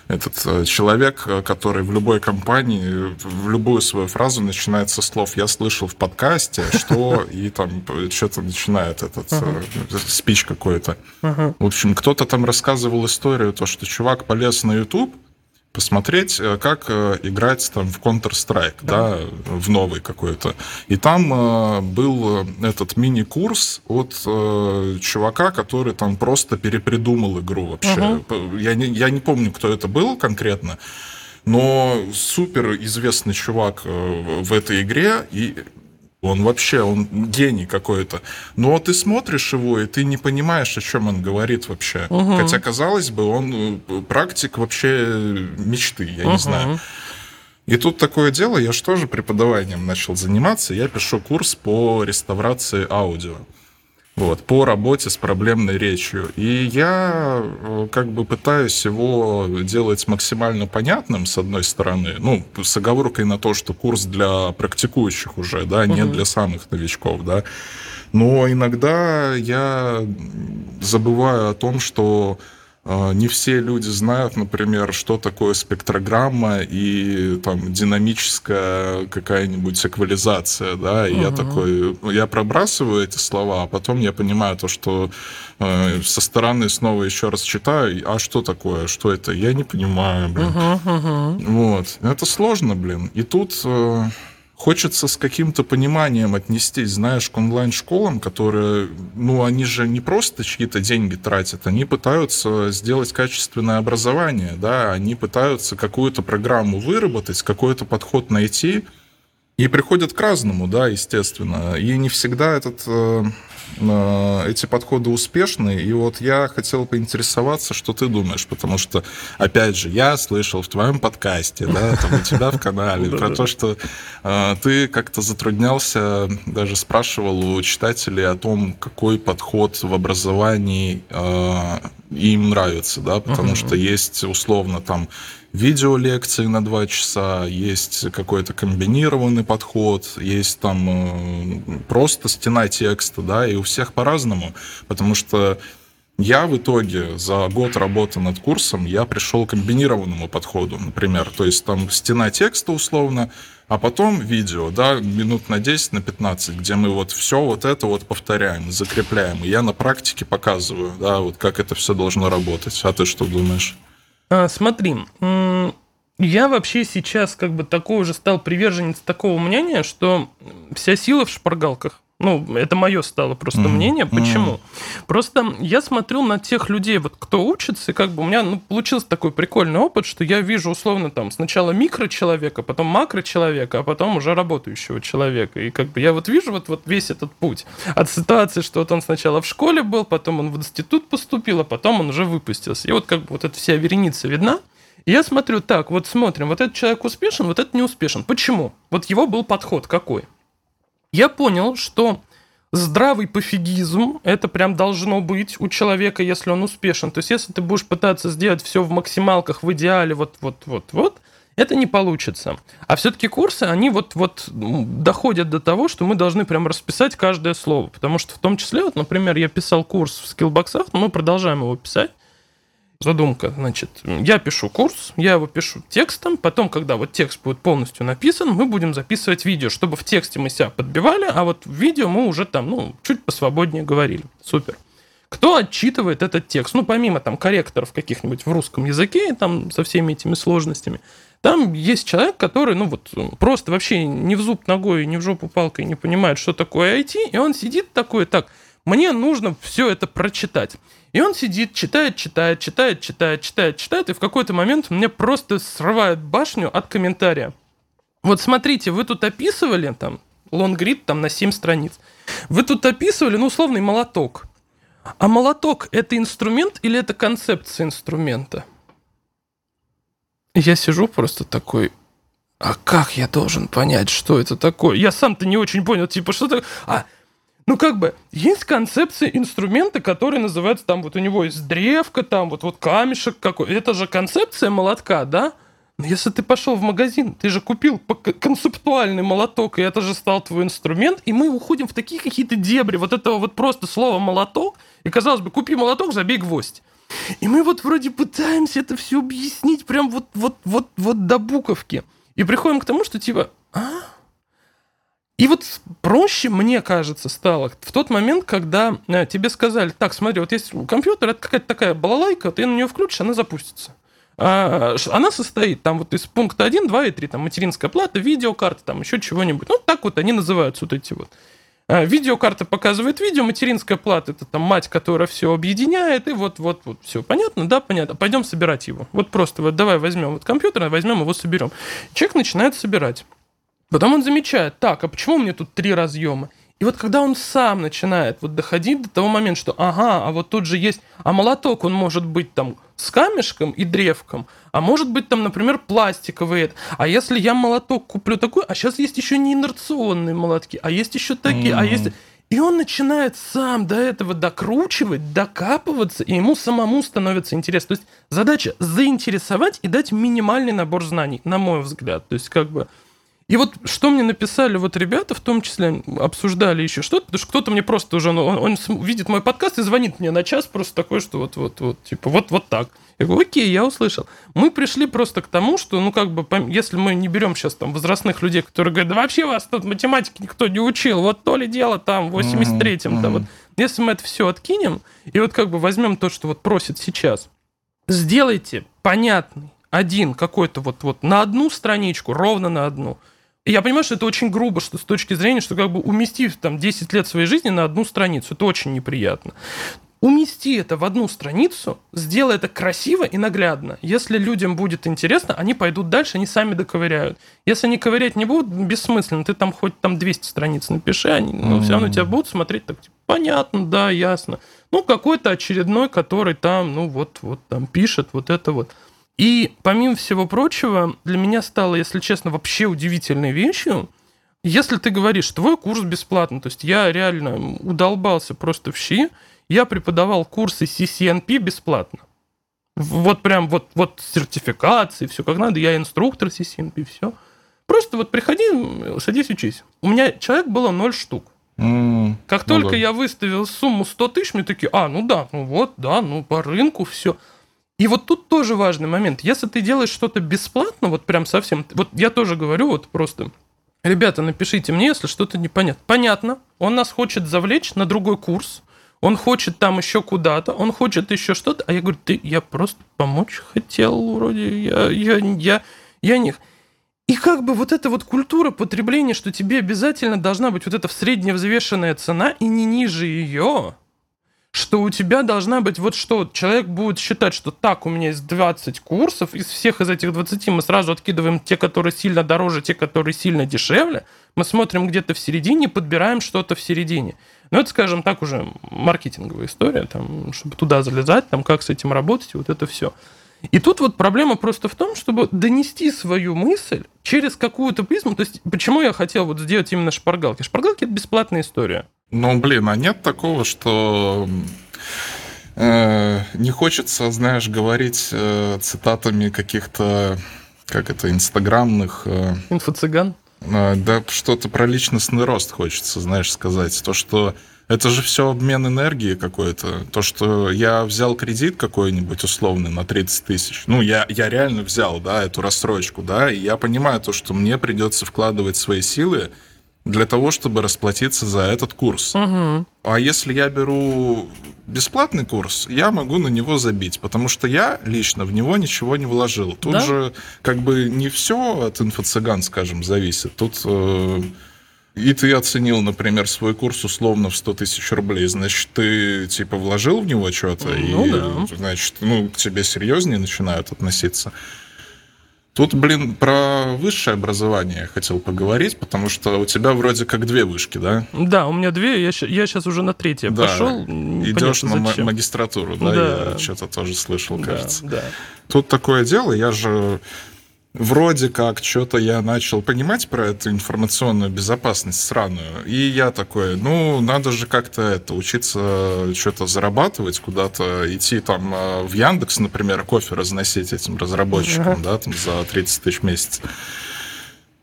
этот э, человек, который в любой компании, в любую свою фразу начинает со слов «я слышал в подкасте», что, и там что-то начинает этот спич какой-то. В общем, кто-то там рассказывал историю, то, что чувак полез на YouTube, посмотреть, э, как э, играть там в Counter-Strike, да. да, в новый какой-то. И там э, был этот мини-курс от чувака, который там просто перепридумал игру вообще. Угу. Я, не, я не помню, кто это был конкретно, но супер известный чувак в этой игре, и он вообще, он гений какой-то. Но ты смотришь его, и ты не понимаешь, о чем он говорит вообще. Угу. Хотя, казалось бы, он э, практик вообще мечты, я угу. не знаю. И тут такое дело, я же тоже преподаванием начал заниматься. Я пишу курс по реставрации аудио вот, по работе с проблемной речью. И я э, как бы пытаюсь его делать максимально понятным, с одной стороны, ну, с оговоркой на то, что курс для практикующих уже, да, не угу. для самых новичков, да. Но иногда я забываю о том, что не все люди знают, например, что такое спектрограмма и там динамическая какая-нибудь эквализация, да, и угу. я такой, я пробрасываю эти слова, а потом я понимаю то, что э, со стороны снова еще раз читаю, а что такое, что это, я не понимаю, блин. Угу, угу. Вот, это сложно, блин. И тут э, Хочется с каким-то пониманием отнестись, знаешь, к онлайн-школам, которые, ну, они же не просто чьи-то деньги тратят, они пытаются сделать качественное образование, да, они пытаются какую-то программу выработать, какой-то подход найти, и приходят к разному, да, естественно. И не всегда этот э, эти подходы успешны, и вот я хотел поинтересоваться, что ты думаешь, потому что, опять же, я слышал в твоем подкасте, да, там у тебя в канале, про то, что э, ты как-то затруднялся, даже спрашивал у читателей о том, какой подход в образовании э, им нравится, да, потому что есть условно там видеолекции на два часа, есть какой-то комбинированный подход, есть там э, просто стена текста, да, и у всех по-разному, потому что я в итоге за год работы над курсом я пришел к комбинированному подходу, например, то есть там стена текста условно, а потом видео, да, минут на 10, на 15, где мы вот все вот это вот повторяем, закрепляем. И я на практике показываю, да, вот как это все должно работать. А ты что думаешь? А, смотри, я вообще сейчас как бы такой уже стал приверженец такого мнения, что вся сила в шпаргалках. Ну, это мое стало просто mm-hmm. мнение. Почему? Mm-hmm. Просто я смотрю на тех людей, вот кто учится, и как бы у меня ну, получился такой прикольный опыт, что я вижу условно там сначала микрочеловека, потом макрочеловека, а потом уже работающего человека. И как бы я вот вижу вот, вот весь этот путь от ситуации, что вот он сначала в школе был, потом он в институт поступил, а потом он уже выпустился. И вот как бы вот эта вся вереница видна. И я смотрю, так, вот смотрим, вот этот человек успешен, вот этот не успешен. Почему? Вот его был подход какой? Я понял, что здравый пофигизм это прям должно быть у человека, если он успешен. То есть, если ты будешь пытаться сделать все в максималках, в идеале, вот, вот, вот, вот, это не получится. А все-таки курсы, они вот, вот доходят до того, что мы должны прям расписать каждое слово. Потому что в том числе, вот, например, я писал курс в скиллбоксах, но мы продолжаем его писать задумка, значит, я пишу курс, я его пишу текстом, потом, когда вот текст будет полностью написан, мы будем записывать видео, чтобы в тексте мы себя подбивали, а вот в видео мы уже там, ну, чуть посвободнее говорили. Супер. Кто отчитывает этот текст? Ну, помимо там корректоров каких-нибудь в русском языке, там со всеми этими сложностями, там есть человек, который, ну вот, просто вообще не в зуб ногой, не в жопу палкой не понимает, что такое IT, и он сидит такой, так, мне нужно все это прочитать. И он сидит, читает, читает, читает, читает, читает, читает, и в какой-то момент мне просто срывает башню от комментария. Вот смотрите, вы тут описывали, там, лонгрид там на 7 страниц, вы тут описывали, ну, условный молоток. А молоток – это инструмент или это концепция инструмента? Я сижу просто такой, а как я должен понять, что это такое? Я сам-то не очень понял, типа, что такое? А, ну, как бы, есть концепция инструмента, который называется, там, вот у него есть древка, там, вот, вот камешек какой. Это же концепция молотка, да? Но если ты пошел в магазин, ты же купил концептуальный молоток, и это же стал твой инструмент, и мы уходим в такие какие-то дебри, вот этого вот просто слова молоток, и казалось бы, купи молоток, забей гвоздь. И мы вот вроде пытаемся это все объяснить прям вот, вот, вот, вот до буковки. И приходим к тому, что типа, а, и вот проще, мне кажется, стало в тот момент, когда э, тебе сказали, так, смотри, вот есть компьютер, это какая-то такая балалайка, ты на нее включишь, она запустится. А, она состоит там вот из пункта 1, 2 и 3, там материнская плата, видеокарта, там еще чего-нибудь. Ну, так вот они называются, вот эти вот. А, видеокарта показывает видео, материнская плата это там мать, которая все объединяет, и вот, вот, вот, все понятно, да, понятно. Пойдем собирать его. Вот просто вот давай возьмем вот компьютер, возьмем его, соберем. Человек начинает собирать. Потом он замечает, так, а почему мне тут три разъема? И вот когда он сам начинает вот доходить до того момента, что ага, а вот тут же есть, а молоток, он может быть там с камешком и древком, а может быть там, например, пластиковый. А если я молоток куплю такой, а сейчас есть еще не инерционные молотки, а есть еще такие, mm-hmm. а есть... И он начинает сам до этого докручивать, докапываться, и ему самому становится интересно. То есть задача заинтересовать и дать минимальный набор знаний, на мой взгляд. То есть как бы и вот что мне написали вот ребята, в том числе обсуждали еще что-то, потому что кто-то мне просто уже, ну, он, он видит мой подкаст и звонит мне на час просто такой, что вот, вот, вот, типа, вот, вот так. Я говорю, окей, я услышал. Мы пришли просто к тому, что, ну, как бы, если мы не берем сейчас там возрастных людей, которые говорят, да вообще вас тут математики никто не учил, вот то ли дело там в 83-м, да, вот. Если мы это все откинем, и вот как бы возьмем то, что вот просит сейчас, сделайте понятный один какой-то вот, вот на одну страничку, ровно на одну – я понимаю, что это очень грубо, что с точки зрения, что как бы уместив там 10 лет своей жизни на одну страницу, это очень неприятно. умести это в одну страницу, сделай это красиво и наглядно. Если людям будет интересно, они пойдут дальше, они сами доковыряют. Если они ковырять не будут, бессмысленно. Ты там хоть там 200 страниц напиши, они ну, mm-hmm. все равно тебя будут смотреть так, типа, понятно, да, ясно. Ну, какой-то очередной, который там, ну, вот, вот там пишет вот это вот. И, помимо всего прочего, для меня стало, если честно, вообще удивительной вещью, если ты говоришь, твой курс бесплатный, то есть я реально удолбался просто в щи, я преподавал курсы CCNP бесплатно. Вот прям вот, вот сертификации, все как надо. Я инструктор CCNP, все. Просто вот приходи, садись, учись. У меня человек было ноль штук. Mm, как ну только да. я выставил сумму 100 тысяч, мне такие, а, ну да, ну вот, да, ну по рынку все. И вот тут тоже важный момент. Если ты делаешь что-то бесплатно, вот прям совсем, вот я тоже говорю, вот просто, ребята, напишите мне, если что-то непонятно. Понятно, он нас хочет завлечь на другой курс, он хочет там еще куда-то, он хочет еще что-то, а я говорю, ты, я просто помочь хотел, вроде, я, я, я, я не... И как бы вот эта вот культура потребления, что тебе обязательно должна быть вот эта средневзвешенная цена и не ниже ее, что у тебя должна быть вот что, человек будет считать, что так, у меня есть 20 курсов, из всех из этих 20 мы сразу откидываем те, которые сильно дороже, те, которые сильно дешевле, мы смотрим где-то в середине, подбираем что-то в середине. Ну, это, скажем так, уже маркетинговая история, там, чтобы туда залезать, там, как с этим работать, вот это все. И тут вот проблема просто в том, чтобы донести свою мысль через какую-то призму. То есть, почему я хотел вот сделать именно шпаргалки? Шпаргалки – это бесплатная история. Ну, блин, а нет такого, что э, не хочется, знаешь, говорить э, цитатами каких-то, как это, инстаграмных... Э, Инфо-цыган? А, да что-то про личностный рост хочется, знаешь, сказать. То, что это же все обмен энергии какой-то. То, что я взял кредит какой-нибудь условный на 30 тысяч. Ну, я, я реально взял, да, эту рассрочку, да, и я понимаю то, что мне придется вкладывать свои силы для того, чтобы расплатиться за этот курс. Угу. А если я беру бесплатный курс, я могу на него забить, потому что я лично в него ничего не вложил. Тут да? же как бы не все от инфо-цыган, скажем, зависит. Тут э, и ты оценил, например, свой курс условно в 100 тысяч рублей, значит, ты типа вложил в него что-то, ну, и да. значит, ну, к тебе серьезнее начинают относиться. Тут, блин, про высшее образование я хотел поговорить, потому что у тебя вроде как две вышки, да? Да, у меня две, я, я сейчас уже на третье да. пошел. Идешь на зачем. магистратуру, да? да? Я что-то тоже слышал, кажется. Да, да. Тут такое дело, я же вроде как что-то я начал понимать про эту информационную безопасность сраную. И я такой, ну, надо же как-то это, учиться что-то зарабатывать, куда-то идти там э, в Яндекс, например, кофе разносить этим разработчикам, да, там за 30 тысяч в месяц.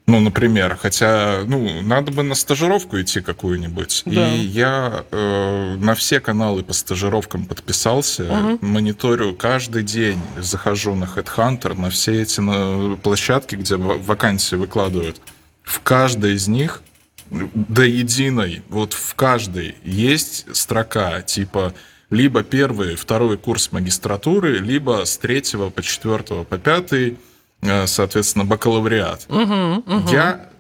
Ну, например, хотя, ну, надо бы на стажировку идти какую-нибудь. Да. И я э, на все каналы по стажировкам подписался, угу. мониторю каждый день, захожу на Headhunter, на все эти на площадки, где вакансии выкладывают. В каждой из них до единой, вот в каждой есть строка типа либо первый, второй курс магистратуры, либо с третьего по четвертого по пятый соответственно, бакалавриат. Угу, угу. Я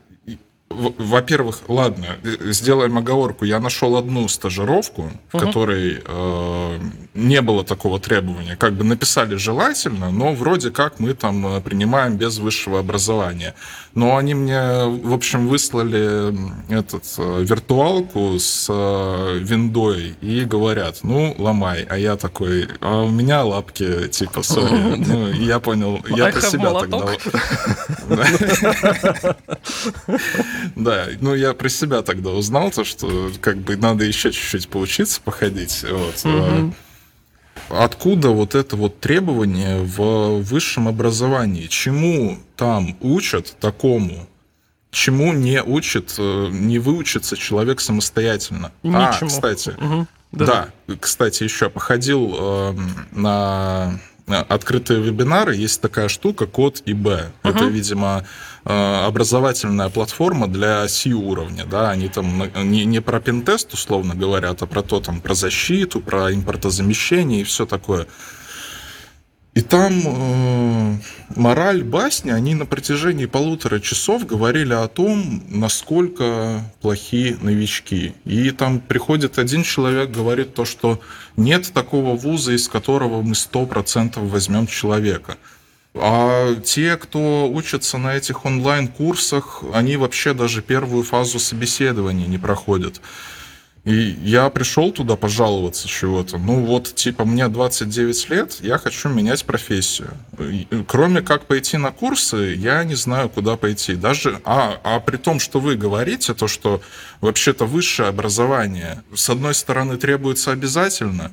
во-первых, ладно, э, сделаем оговорку. Я нашел одну стажировку, в угу. которой э, не было такого требования. Как бы написали желательно, но вроде как мы там э, принимаем без высшего образования. Но они мне, в общем, выслали этот э, виртуалку с э, виндой и говорят, ну, ломай. А я такой, а у меня лапки типа, сори. Ну, я понял, я про себя тогда... Да, ну я про себя тогда узнал, то, что как бы надо еще чуть-чуть поучиться, походить. Вот. Угу. Откуда вот это вот требование в высшем образовании? Чему там учат такому? Чему не учит, э, не выучится человек самостоятельно? А, Ничему. А, кстати, угу. да. да, кстати, еще походил э, на открытые вебинары, есть такая штука, код ИБ. Uh-huh. Это, видимо, образовательная платформа для C-уровня, да, они там не, не про пентест, условно говорят, а про то, там, про защиту, про импортозамещение и все такое. И там э, мораль басни, они на протяжении полутора часов говорили о том, насколько плохие новички. И там приходит один человек, говорит то, что нет такого вуза, из которого мы сто процентов возьмем человека. А те, кто учатся на этих онлайн-курсах, они вообще даже первую фазу собеседования не проходят. И я пришел туда пожаловаться чего-то. Ну вот, типа, мне 29 лет, я хочу менять профессию. Кроме как пойти на курсы, я не знаю, куда пойти. Даже, а, а при том, что вы говорите, то, что вообще-то высшее образование, с одной стороны, требуется обязательно,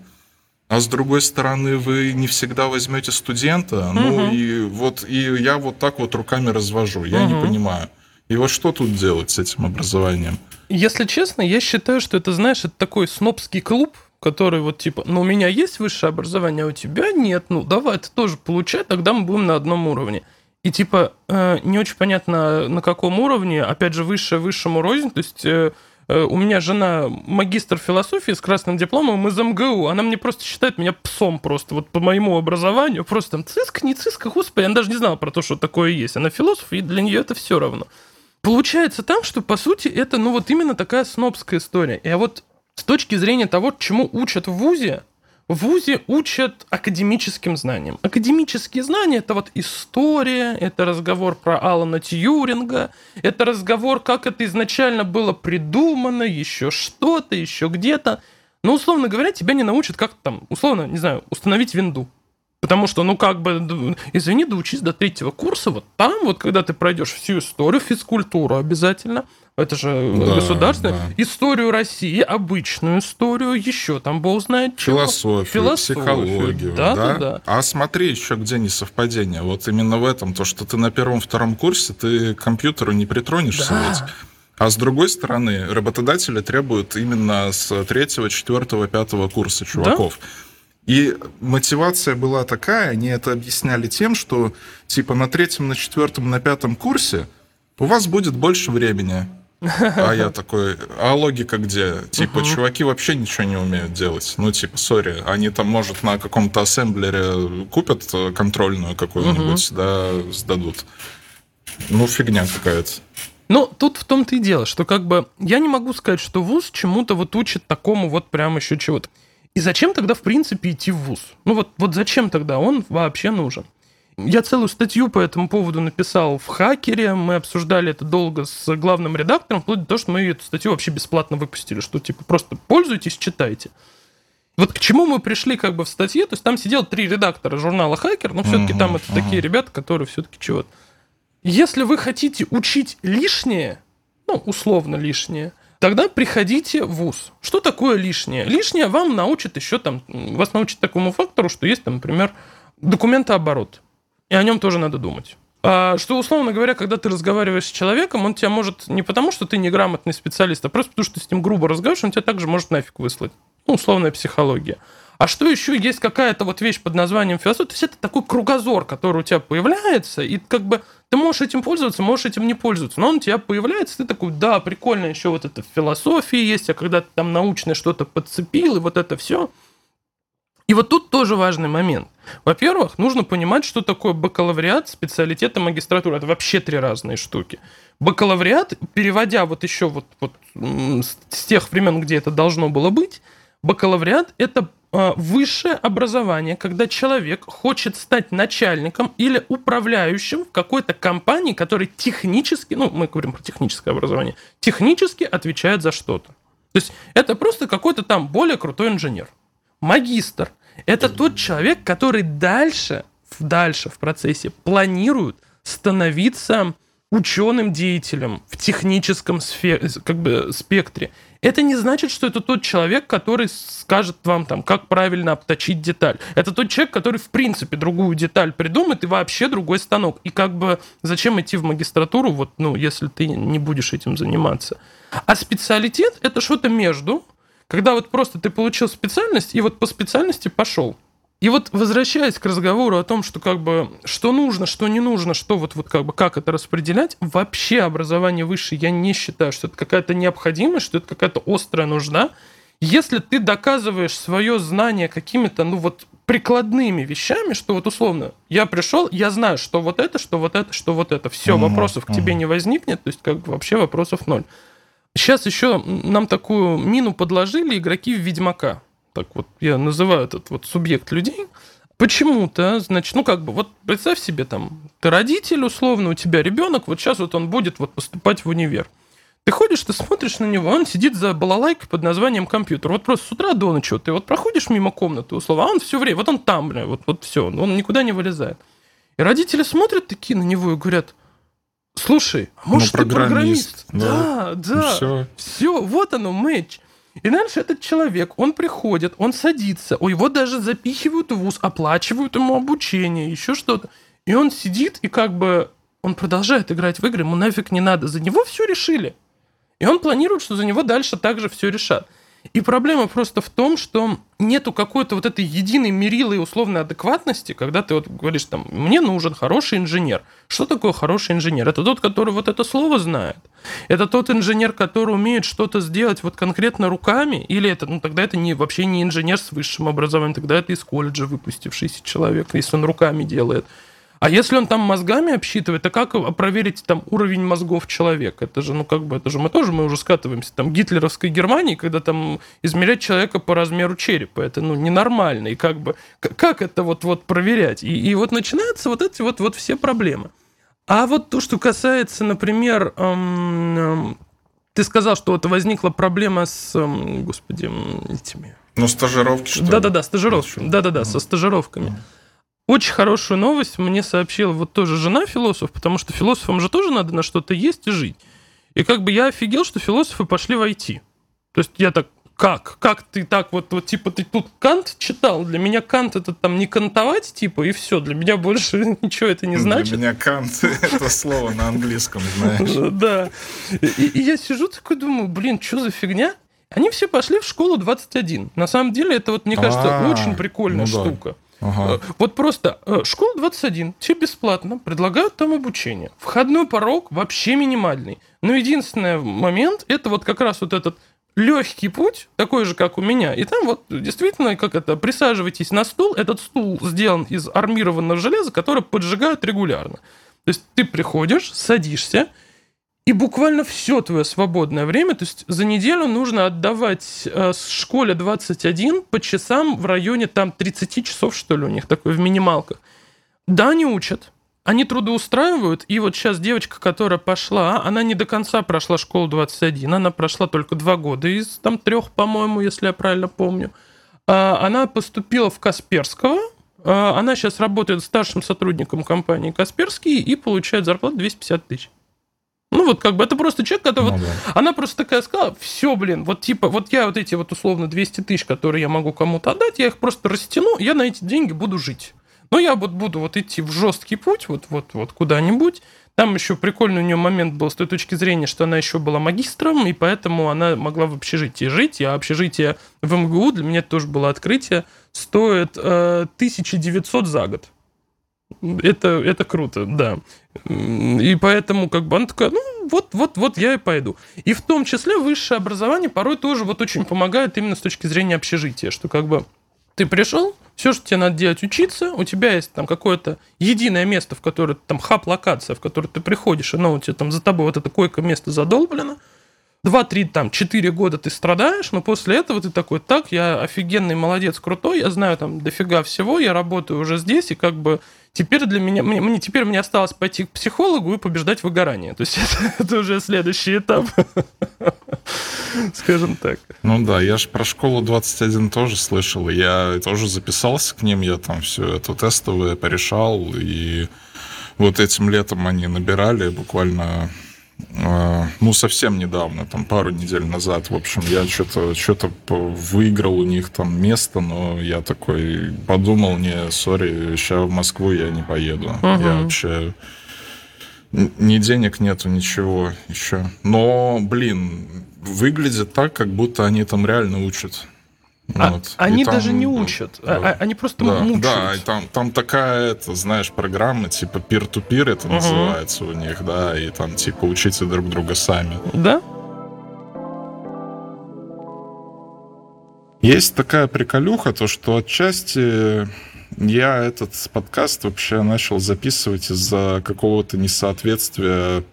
а с другой стороны, вы не всегда возьмете студента. Угу. Ну и вот и я вот так вот руками развожу. Я угу. не понимаю. И вот что тут делать с этим образованием? Если честно, я считаю, что это, знаешь, это такой снобский клуб, который вот типа, ну у меня есть высшее образование, а у тебя нет, ну давай ты тоже получай, тогда мы будем на одном уровне. И типа э, не очень понятно на каком уровне, опять же высшее высшему рознь, то есть э, у меня жена магистр философии с красным дипломом из МГУ, она мне просто считает меня псом просто, вот по моему образованию, просто там циск, не циск, господи, она даже не знала про то, что такое есть, она философ, и для нее это все равно. Получается так, что по сути это ну вот именно такая снобская история. И вот с точки зрения того, чему учат в ВУЗе, в ВУЗе учат академическим знаниям. Академические знания – это вот история, это разговор про Алана Тьюринга, это разговор, как это изначально было придумано, еще что-то, еще где-то. Но, условно говоря, тебя не научат, как там, условно, не знаю, установить винду. Потому что, ну, как бы, извини, доучись до третьего курса, вот там, вот когда ты пройдешь всю историю, физкультуру обязательно, это же да, государственная, да. историю России, обычную историю, еще там бог знает чего. Философию, Философию психологию. Да, да? Да, да. А смотри еще где несовпадение. Вот именно в этом, то, что ты на первом-втором курсе, ты к компьютеру не притронешься да. ведь. А с другой стороны, работодатели требуют именно с третьего, четвертого, пятого курса чуваков. Да? И мотивация была такая, они это объясняли тем, что типа на третьем, на четвертом, на пятом курсе у вас будет больше времени. А я такой, а логика где? Типа, uh-huh. чуваки вообще ничего не умеют делать. Ну, типа, сори, они там, может, на каком-то ассемблере купят контрольную какую-нибудь, uh-huh. да, сдадут. Ну, фигня какая-то. Ну, тут в том-то и дело, что как бы я не могу сказать, что ВУЗ чему-то вот учит такому вот прям еще чего-то. И зачем тогда, в принципе, идти в ВУЗ? Ну вот, вот зачем тогда он вообще нужен? Я целую статью по этому поводу написал в хакере, мы обсуждали это долго с главным редактором, вплоть до того, что мы эту статью вообще бесплатно выпустили, что типа просто пользуйтесь, читайте. Вот к чему мы пришли как бы в статье, то есть там сидел три редактора журнала «Хакер», но все-таки uh-huh, там это uh-huh. такие ребята, которые все-таки чего-то. Если вы хотите учить лишнее, ну, условно лишнее, Тогда приходите в ВУЗ. Что такое лишнее? Лишнее вам научат еще там, вас научат такому фактору, что есть там, например, документооборот. И о нем тоже надо думать. А, что, условно говоря, когда ты разговариваешь с человеком, он тебя может не потому, что ты неграмотный специалист, а просто потому, что ты с ним грубо разговариваешь, он тебя также может нафиг выслать. Ну, условная психология. А что еще есть какая-то вот вещь под названием философия? То есть это такой кругозор, который у тебя появляется, и как бы ты можешь этим пользоваться, можешь этим не пользоваться, но он у тебя появляется, ты такой, да, прикольно, еще вот это в философии есть, а когда ты там научное что-то подцепил, и вот это все. И вот тут тоже важный момент. Во-первых, нужно понимать, что такое бакалавриат, специалитет и магистратура. Это вообще три разные штуки. Бакалавриат, переводя вот еще вот, вот с тех времен, где это должно было быть, бакалавриат – это а, высшее образование, когда человек хочет стать начальником или управляющим в какой-то компании, который технически, ну, мы говорим про техническое образование, технически отвечает за что-то. То есть это просто какой-то там более крутой инженер. Магистр – это тот человек, который дальше, дальше в процессе планирует становиться ученым деятелем в техническом сфере, как бы, спектре. Это не значит, что это тот человек, который скажет вам, там, как правильно обточить деталь. Это тот человек, который, в принципе, другую деталь придумает и вообще другой станок. И как бы зачем идти в магистратуру, вот, ну, если ты не будешь этим заниматься. А специалитет — это что-то между, когда вот просто ты получил специальность и вот по специальности пошел. И вот возвращаясь к разговору о том, что как бы что нужно, что не нужно, что вот, вот как бы как это распределять, вообще образование высшее я не считаю, что это какая-то необходимость, что это какая-то острая нужда. Если ты доказываешь свое знание какими-то, ну вот прикладными вещами, что вот условно, я пришел, я знаю, что вот это, что вот это, что вот это. Все, угу, вопросов угу. к тебе не возникнет, то есть как бы вообще вопросов ноль. Сейчас еще нам такую мину подложили игроки в Ведьмака. Так вот, я называю этот вот субъект людей. Почему-то, значит, ну как бы, вот представь себе там, ты родитель условно, у тебя ребенок, вот сейчас вот он будет вот поступать в универ. Ты ходишь, ты смотришь на него, он сидит за балалайкой под названием компьютер. Вот просто с утра до ночи вот ты вот проходишь мимо комнаты, условно, а он все время, вот он там, бля, вот, вот все, он никуда не вылезает. И родители смотрят такие на него и говорят, слушай, а может ну, ты программист? Да, да, да. Все. все, вот оно, матч. И дальше этот человек, он приходит, он садится, у его даже запихивают в ВУЗ, оплачивают ему обучение, еще что-то. И он сидит и как бы, он продолжает играть в игры, ему нафиг не надо, за него все решили. И он планирует, что за него дальше также все решат. И проблема просто в том, что нету какой-то вот этой единой мерилы условной адекватности, когда ты вот говоришь там, мне нужен хороший инженер. Что такое хороший инженер? Это тот, который вот это слово знает. Это тот инженер, который умеет что-то сделать вот конкретно руками, или это, ну тогда это не, вообще не инженер с высшим образованием, тогда это из колледжа выпустившийся человек, если он руками делает. А если он там мозгами обсчитывает, то как проверить там уровень мозгов человека? Это же, ну как бы, это же мы тоже, мы уже скатываемся там гитлеровской Германии, когда там измерять человека по размеру черепа. Это, ну, ненормально. И как бы, как это вот, вот проверять? И, и вот начинаются вот эти вот, вот все проблемы. А вот то, что касается, например, эм, эм, ты сказал, что вот возникла проблема с, эм, господи, этими... Ну, стажировки, что Да-да-да, стажировки. Да-да-да, со стажировками. Очень хорошую новость мне сообщила вот тоже жена философ, потому что философам же тоже надо на что-то есть и жить. И как бы я офигел, что философы пошли в IT. То есть я так, как? Как ты так вот, вот типа ты тут Кант читал? Для меня Кант это там не кантовать, типа, и все. Для меня больше ничего это не значит. Для меня Кант это слово на английском, знаешь. Да. И я сижу такой думаю, блин, что за фигня? Они все пошли в школу 21. На самом деле это вот, мне кажется, а, очень прикольная ну штука. Ага. Э, вот просто э, школа 21, тебе бесплатно, предлагают там обучение. Входной порог вообще минимальный. Но единственный момент, это вот как раз вот этот легкий путь, такой же, как у меня. И там вот действительно, как это, присаживайтесь на стул. Этот стул сделан из армированного железа, которое поджигают регулярно. То есть ты приходишь, садишься, и буквально все твое свободное время, то есть за неделю нужно отдавать э, школе 21 по часам в районе там 30 часов, что ли, у них такой в минималках. Да, они учат, они трудоустраивают, и вот сейчас девочка, которая пошла, она не до конца прошла школу 21, она прошла только два года из там трех, по-моему, если я правильно помню. А, она поступила в Касперского, а, она сейчас работает старшим сотрудником компании Касперский и получает зарплату 250 тысяч. Ну, вот как бы это просто человек, который... Ну, вот, да. Она просто такая сказала, все, блин, вот типа, вот я вот эти вот условно 200 тысяч, которые я могу кому-то отдать, я их просто растяну, я на эти деньги буду жить. Но я вот буду вот идти в жесткий путь, вот, вот, вот куда-нибудь. Там еще прикольный у нее момент был с той точки зрения, что она еще была магистром, и поэтому она могла в общежитии жить. А общежитие в МГУ, для меня тоже было открытие, стоит э, 1900 за год. Это, это круто, да. И поэтому как бы она такая, ну вот, вот, вот я и пойду. И в том числе высшее образование порой тоже вот очень помогает именно с точки зрения общежития, что как бы ты пришел, все, что тебе надо делать, учиться, у тебя есть там какое-то единое место, в которое там хаб-локация, в которое ты приходишь, оно у тебя там за тобой вот это койко-место задолблено, два-три, там, четыре года ты страдаешь, но после этого ты такой, так, я офигенный молодец, крутой, я знаю там дофига всего, я работаю уже здесь, и как бы Теперь для меня, мне, мне, теперь мне осталось пойти к психологу и побеждать выгорание. То есть это, это уже следующий этап, скажем так. Ну да, я же про школу 21 тоже слышал. Я тоже записался к ним, я там все это тестовое порешал. И вот этим летом они набирали буквально ну, совсем недавно, там, пару недель назад, в общем, я что-то что выиграл у них там место, но я такой подумал, не, сори, сейчас в Москву я не поеду. Uh-huh. Я вообще... Ни денег нету, ничего еще. Но, блин, выглядит так, как будто они там реально учат. А, вот. Они там, даже не учат, да, а, они просто да, мучают. Да, и там, там такая, это, знаешь, программа, типа peer-to-peer это угу. называется у них, да, и там типа учите друг друга сами. Да? Есть такая приколюха, то что отчасти я этот подкаст вообще начал записывать из-за какого-то несоответствия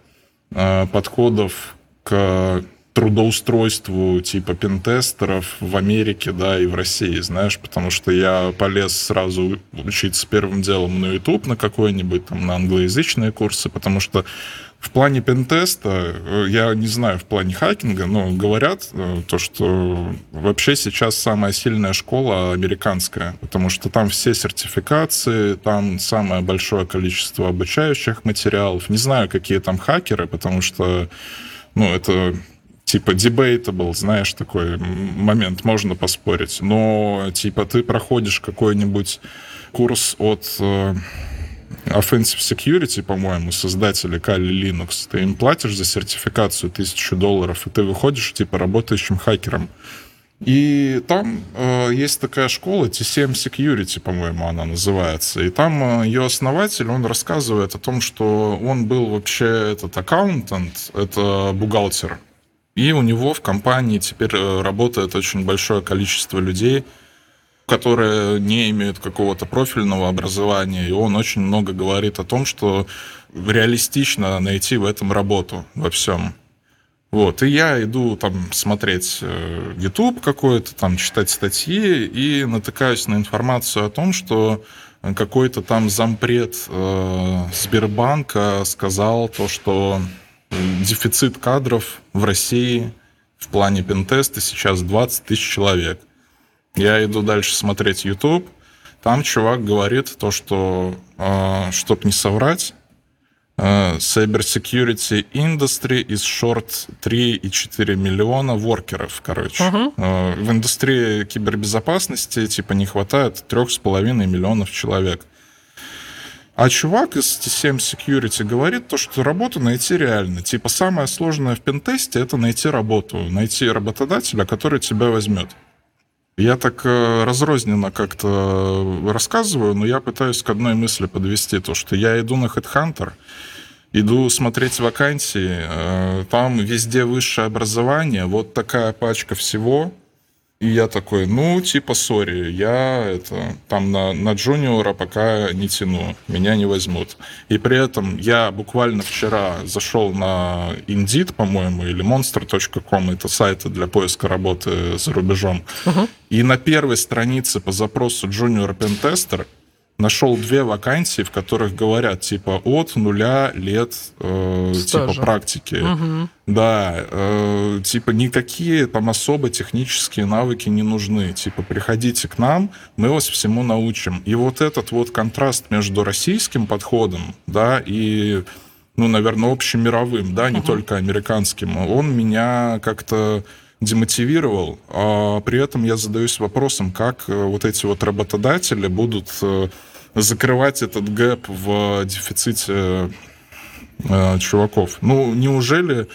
э, подходов к трудоустройству типа пентестеров в Америке, да, и в России, знаешь, потому что я полез сразу учиться первым делом на YouTube на какой-нибудь, там, на англоязычные курсы, потому что в плане пентеста, э, я не знаю, в плане хакинга, но говорят э, то, что вообще сейчас самая сильная школа американская, потому что там все сертификации, там самое большое количество обучающих материалов. Не знаю, какие там хакеры, потому что, ну, это типа debatable, знаешь, такой момент, можно поспорить. Но, типа, ты проходишь какой-нибудь курс от э, Offensive Security, по-моему, создатели Kali Linux, ты им платишь за сертификацию тысячу долларов, и ты выходишь, типа, работающим хакером. И там э, есть такая школа, T7 Security, по-моему, она называется. И там э, ее основатель, он рассказывает о том, что он был вообще этот аккаунтант, это бухгалтер, и у него в компании теперь э, работает очень большое количество людей, которые не имеют какого-то профильного образования, и он очень много говорит о том, что реалистично найти в этом работу во всем. Вот, и я иду там смотреть э, YouTube какой-то, там читать статьи и натыкаюсь на информацию о том, что какой-то там зампред э, Сбербанка сказал то, что дефицит кадров в России в плане пентеста сейчас 20 тысяч человек. Я иду дальше смотреть YouTube. Там чувак говорит то, что, э, чтоб не соврать, э, Cyber Security Industry is short 3,4 миллиона воркеров, короче. Uh-huh. В индустрии кибербезопасности типа не хватает 3,5 миллионов человек. А чувак из T7 Security говорит то, что работу найти реально. Типа самое сложное в пентесте — это найти работу, найти работодателя, который тебя возьмет. Я так э, разрозненно как-то рассказываю, но я пытаюсь к одной мысли подвести то, что я иду на HeadHunter, иду смотреть вакансии, э, там везде высшее образование, вот такая пачка всего — и я такой, ну, типа, сори, я это, там на, на джуниора пока не тяну, меня не возьмут. И при этом я буквально вчера зашел на Indeed, по-моему, или monster.com, это сайты для поиска работы за рубежом. Uh-huh. И на первой странице по запросу junior pentester нашел две вакансии, в которых говорят типа от нуля лет э, типа практики. Угу. Да, э, типа никакие там особо технические навыки не нужны. Типа приходите к нам, мы вас всему научим. И вот этот вот контраст между российским подходом, да, и ну, наверное, общемировым, да, не угу. только американским, он меня как-то демотивировал, а при этом я задаюсь вопросом, как э, вот эти вот работодатели будут э, закрывать этот гэп в дефиците э, чуваков. Ну, неужели...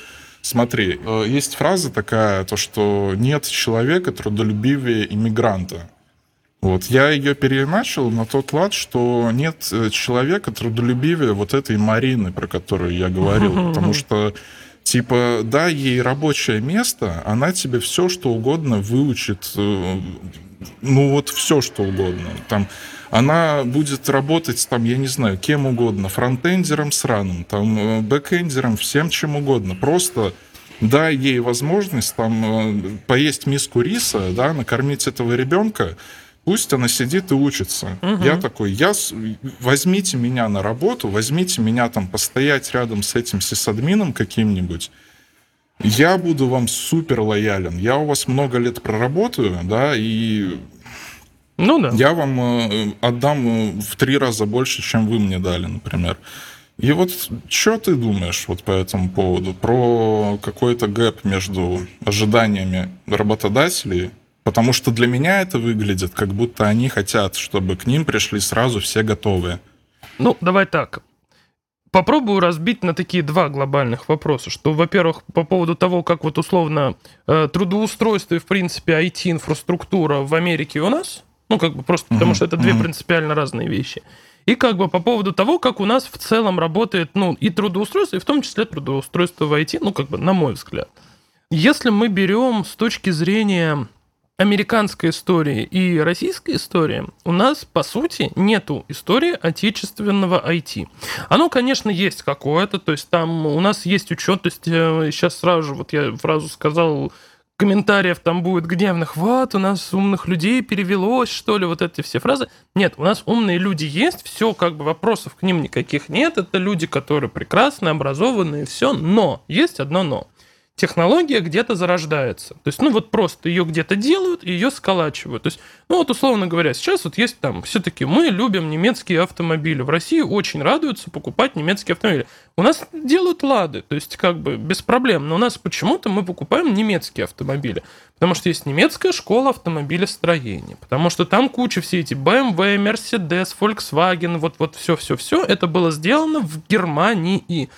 Смотри, есть фраза такая, то, что нет человека трудолюбивее иммигранта. Вот, я ее переиначил на тот лад, что нет человека трудолюбивее вот этой Марины, про которую я говорил, потому что Типа, дай ей рабочее место, она тебе все, что угодно выучит, э, ну вот все, что угодно. Там, она будет работать, там, я не знаю, кем угодно, фронтендером сраным, там, э, бэкендером, всем чем угодно. Просто дай ей возможность там э, поесть миску риса, да, накормить этого ребенка, Пусть она сидит и учится. Угу. Я такой, я, возьмите меня на работу, возьмите меня там постоять рядом с этим сисадмином каким-нибудь. Я буду вам супер лоялен. Я у вас много лет проработаю, да, и ну, да. я вам э, отдам э, в три раза больше, чем вы мне дали, например. И вот что ты думаешь вот по этому поводу? Про какой-то гэп между ожиданиями работодателей Потому что для меня это выглядит, как будто они хотят, чтобы к ним пришли сразу все готовые. Ну, давай так. Попробую разбить на такие два глобальных вопроса. Что, во-первых, по поводу того, как вот условно э, трудоустройство и, в принципе, IT-инфраструктура в Америке и у нас. Ну, как бы просто потому, что это две принципиально разные вещи. И как бы по поводу того, как у нас в целом работает, ну, и трудоустройство, и в том числе трудоустройство в IT, ну, как бы, на мой взгляд. Если мы берем с точки зрения американской истории и российской истории у нас, по сути, нету истории отечественного IT. Оно, конечно, есть какое-то, то есть там у нас есть учет, то есть сейчас сразу же, вот я фразу сказал, комментариев там будет гневных, вот, у нас умных людей перевелось, что ли, вот эти все фразы. Нет, у нас умные люди есть, все, как бы вопросов к ним никаких нет, это люди, которые прекрасны, образованные, все, но есть одно но технология где-то зарождается. То есть, ну вот просто ее где-то делают, и ее сколачивают. То есть, ну вот условно говоря, сейчас вот есть там, все-таки мы любим немецкие автомобили. В России очень радуются покупать немецкие автомобили. У нас делают лады, то есть как бы без проблем. Но у нас почему-то мы покупаем немецкие автомобили. Потому что есть немецкая школа автомобилестроения. Потому что там куча все эти BMW, Mercedes, Volkswagen, вот, вот все-все-все. Это было сделано в Германии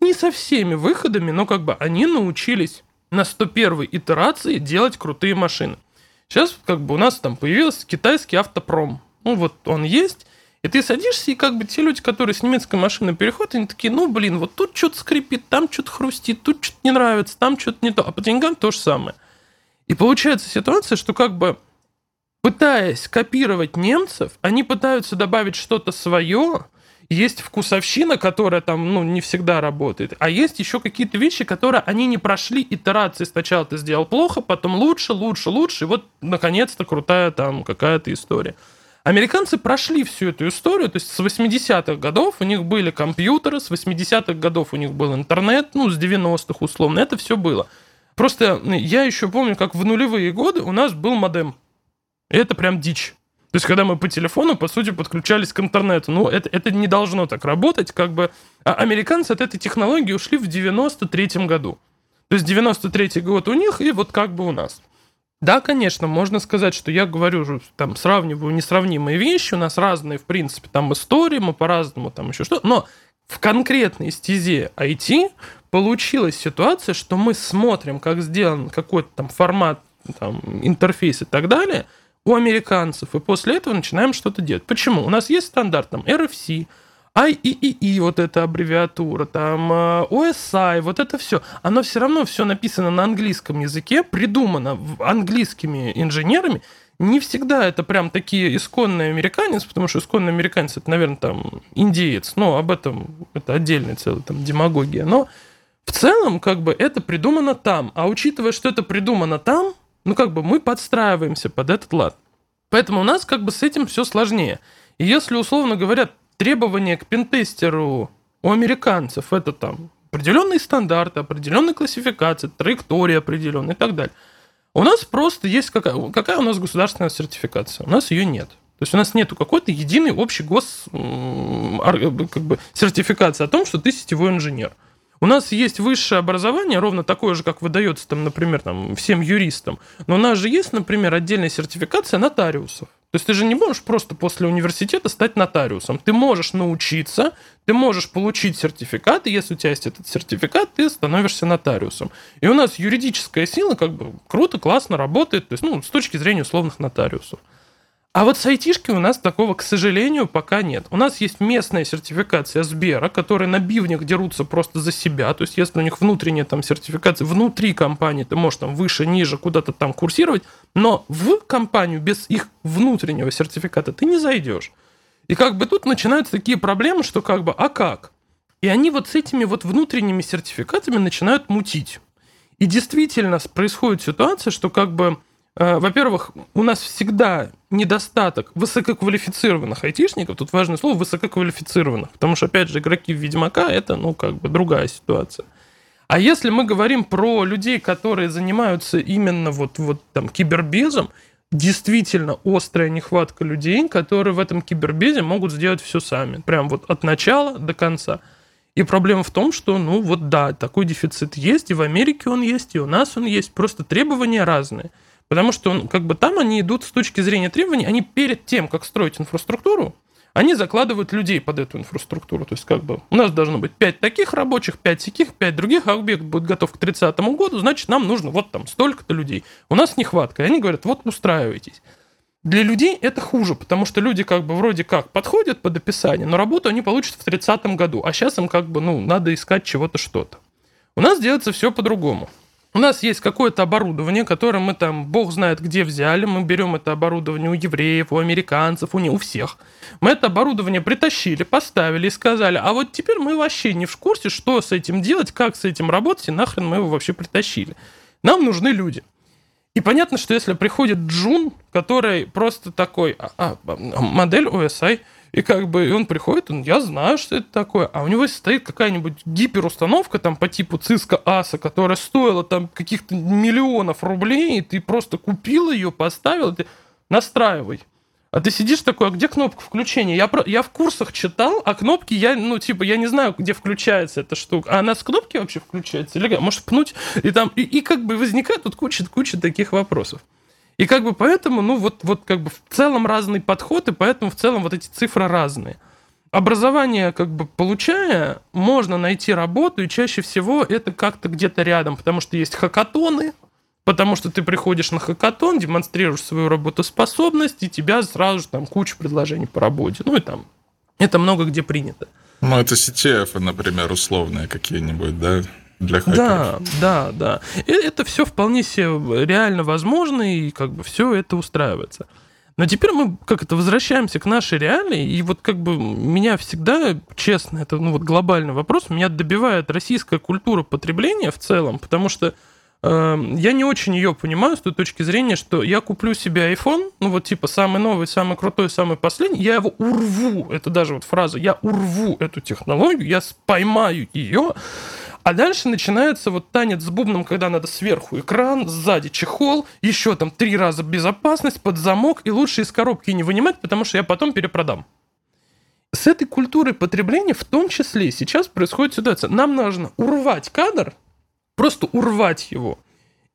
не со всеми выходами, но как бы они научились на 101 итерации делать крутые машины. Сейчас как бы у нас там появился китайский автопром. Ну вот он есть, и ты садишься, и как бы те люди, которые с немецкой машины переходят, они такие, ну, блин, вот тут что-то скрипит, там что-то хрустит, тут что-то не нравится, там что-то не то. А по деньгам то же самое. И получается ситуация, что как бы пытаясь копировать немцев, они пытаются добавить что-то свое, есть вкусовщина, которая там, ну, не всегда работает, а есть еще какие-то вещи, которые они не прошли итерации. Сначала ты сделал плохо, потом лучше, лучше, лучше, и вот, наконец-то, крутая там какая-то история. Американцы прошли всю эту историю, то есть с 80-х годов у них были компьютеры, с 80-х годов у них был интернет, ну, с 90-х условно, это все было. Просто я еще помню, как в нулевые годы у нас был модем. И это прям дичь. То есть, когда мы по телефону, по сути, подключались к интернету. Ну, это, это не должно так работать. Как бы а американцы от этой технологии ушли в 93-м году. То есть 93-й год у них, и вот как бы у нас. Да, конечно, можно сказать, что я говорю, там, сравниваю несравнимые вещи, у нас разные, в принципе, там, истории, мы по-разному там еще что но в конкретной стезе IT получилась ситуация, что мы смотрим, как сделан какой-то там формат, там, интерфейс и так далее – у американцев, и после этого начинаем что-то делать. Почему? У нас есть стандарт там RFC, IEEE, вот эта аббревиатура, там OSI, вот это все, оно все равно все написано на английском языке, придумано английскими инженерами, не всегда это прям такие исконные американец, потому что исконный американец это, наверное, там индеец, но об этом это отдельная целая там демагогия, но в целом как бы это придумано там, а учитывая, что это придумано там, ну, как бы мы подстраиваемся под этот лад. Поэтому у нас как бы с этим все сложнее. И если, условно говоря, требования к пентестеру у американцев это там определенные стандарты, определенные классификации, траектория определенная и так далее. У нас просто есть какая, какая у нас государственная сертификация? У нас ее нет. То есть у нас нету какой-то единой общей гос как бы, сертификации о том, что ты сетевой инженер. У нас есть высшее образование, ровно такое же, как выдается, там, например, там, всем юристам. Но у нас же есть, например, отдельная сертификация нотариусов. То есть ты же не можешь просто после университета стать нотариусом. Ты можешь научиться, ты можешь получить сертификат, и если у тебя есть этот сертификат, ты становишься нотариусом. И у нас юридическая сила как бы круто, классно работает, то есть, ну, с точки зрения условных нотариусов. А вот с айтишки у нас такого, к сожалению, пока нет. У нас есть местная сертификация Сбера, которые на бивнях дерутся просто за себя. То есть, если у них внутренняя там сертификация, внутри компании ты можешь там выше, ниже, куда-то там курсировать, но в компанию без их внутреннего сертификата ты не зайдешь. И как бы тут начинаются такие проблемы, что как бы, а как? И они вот с этими вот внутренними сертификатами начинают мутить. И действительно происходит ситуация, что как бы во-первых, у нас всегда недостаток высококвалифицированных айтишников. Тут важное слово высококвалифицированных, потому что, опять же, игроки в Ведьмака это, ну, как бы другая ситуация. А если мы говорим про людей, которые занимаются именно вот, вот там кибербезом, действительно острая нехватка людей, которые в этом кибербезе могут сделать все сами. Прям вот от начала до конца. И проблема в том, что, ну вот да, такой дефицит есть, и в Америке он есть, и у нас он есть, просто требования разные. Потому что он, как бы там они идут с точки зрения требований, они перед тем, как строить инфраструктуру, они закладывают людей под эту инфраструктуру. То есть, как бы, у нас должно быть 5 таких рабочих, 5 таких, 5 других, а объект будет готов к 30 году, значит, нам нужно вот там столько-то людей. У нас нехватка. И они говорят, вот устраивайтесь. Для людей это хуже, потому что люди как бы вроде как подходят под описание, но работу они получат в 30 году, а сейчас им как бы, ну, надо искать чего-то что-то. У нас делается все по-другому. У нас есть какое-то оборудование, которое мы там, бог знает где взяли, мы берем это оборудование у евреев, у американцев, у, не, у всех. Мы это оборудование притащили, поставили и сказали, а вот теперь мы вообще не в курсе, что с этим делать, как с этим работать, и нахрен мы его вообще притащили. Нам нужны люди. И понятно, что если приходит Джун, который просто такой, а, а, модель OSI, и как бы и он приходит, он, я знаю, что это такое. А у него стоит какая-нибудь гиперустановка там по типу Cisco Аса, которая стоила там каких-то миллионов рублей, и ты просто купил ее, поставил, ты настраивай. А ты сидишь такой, а где кнопка включения? Я, про, я в курсах читал, а кнопки я, ну, типа, я не знаю, где включается эта штука. А она с кнопки вообще включается? Или может пнуть? И там, и, и как бы возникает тут куча-куча таких вопросов. И как бы поэтому, ну вот, вот как бы в целом разный подход, и поэтому в целом вот эти цифры разные. Образование, как бы получая, можно найти работу, и чаще всего это как-то где-то рядом, потому что есть хакатоны, потому что ты приходишь на хакатон, демонстрируешь свою работоспособность, и тебя сразу же там куча предложений по работе. Ну и там это много где принято. Ну, это CTF, например, условные какие-нибудь, да? Для хакеров. Да, да, да. И это все вполне себе реально возможно, и как бы все это устраивается. Но теперь мы как это возвращаемся к нашей реалии, и вот как бы меня всегда, честно, это ну вот глобальный вопрос, меня добивает российская культура потребления в целом, потому что э, я не очень ее понимаю с той точки зрения, что я куплю себе iPhone, ну вот типа самый новый, самый крутой, самый последний, я его урву, это даже вот фраза, я урву эту технологию, я споймаю ее, а дальше начинается вот танец с бубном, когда надо сверху экран, сзади чехол, еще там три раза безопасность под замок, и лучше из коробки не вынимать, потому что я потом перепродам. С этой культурой потребления в том числе сейчас происходит ситуация. Нам нужно урвать кадр, просто урвать его,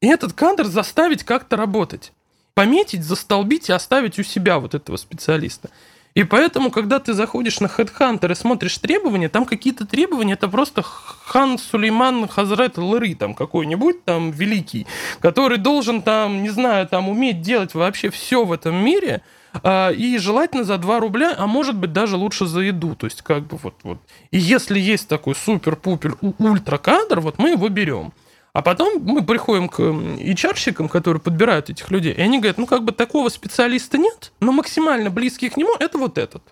и этот кадр заставить как-то работать. Пометить, застолбить и оставить у себя вот этого специалиста. И поэтому, когда ты заходишь на Headhunter и смотришь требования, там какие-то требования, это просто хан Сулейман Хазрет Лыры там какой-нибудь там великий, который должен там, не знаю, там уметь делать вообще все в этом мире, а, и желательно за 2 рубля, а может быть даже лучше за еду. То есть как бы вот, вот. И если есть такой супер-пупер ультра кадр, вот мы его берем. А потом мы приходим к HR-щикам, которые подбирают этих людей, и они говорят, ну как бы такого специалиста нет, но максимально близкий к нему это вот этот.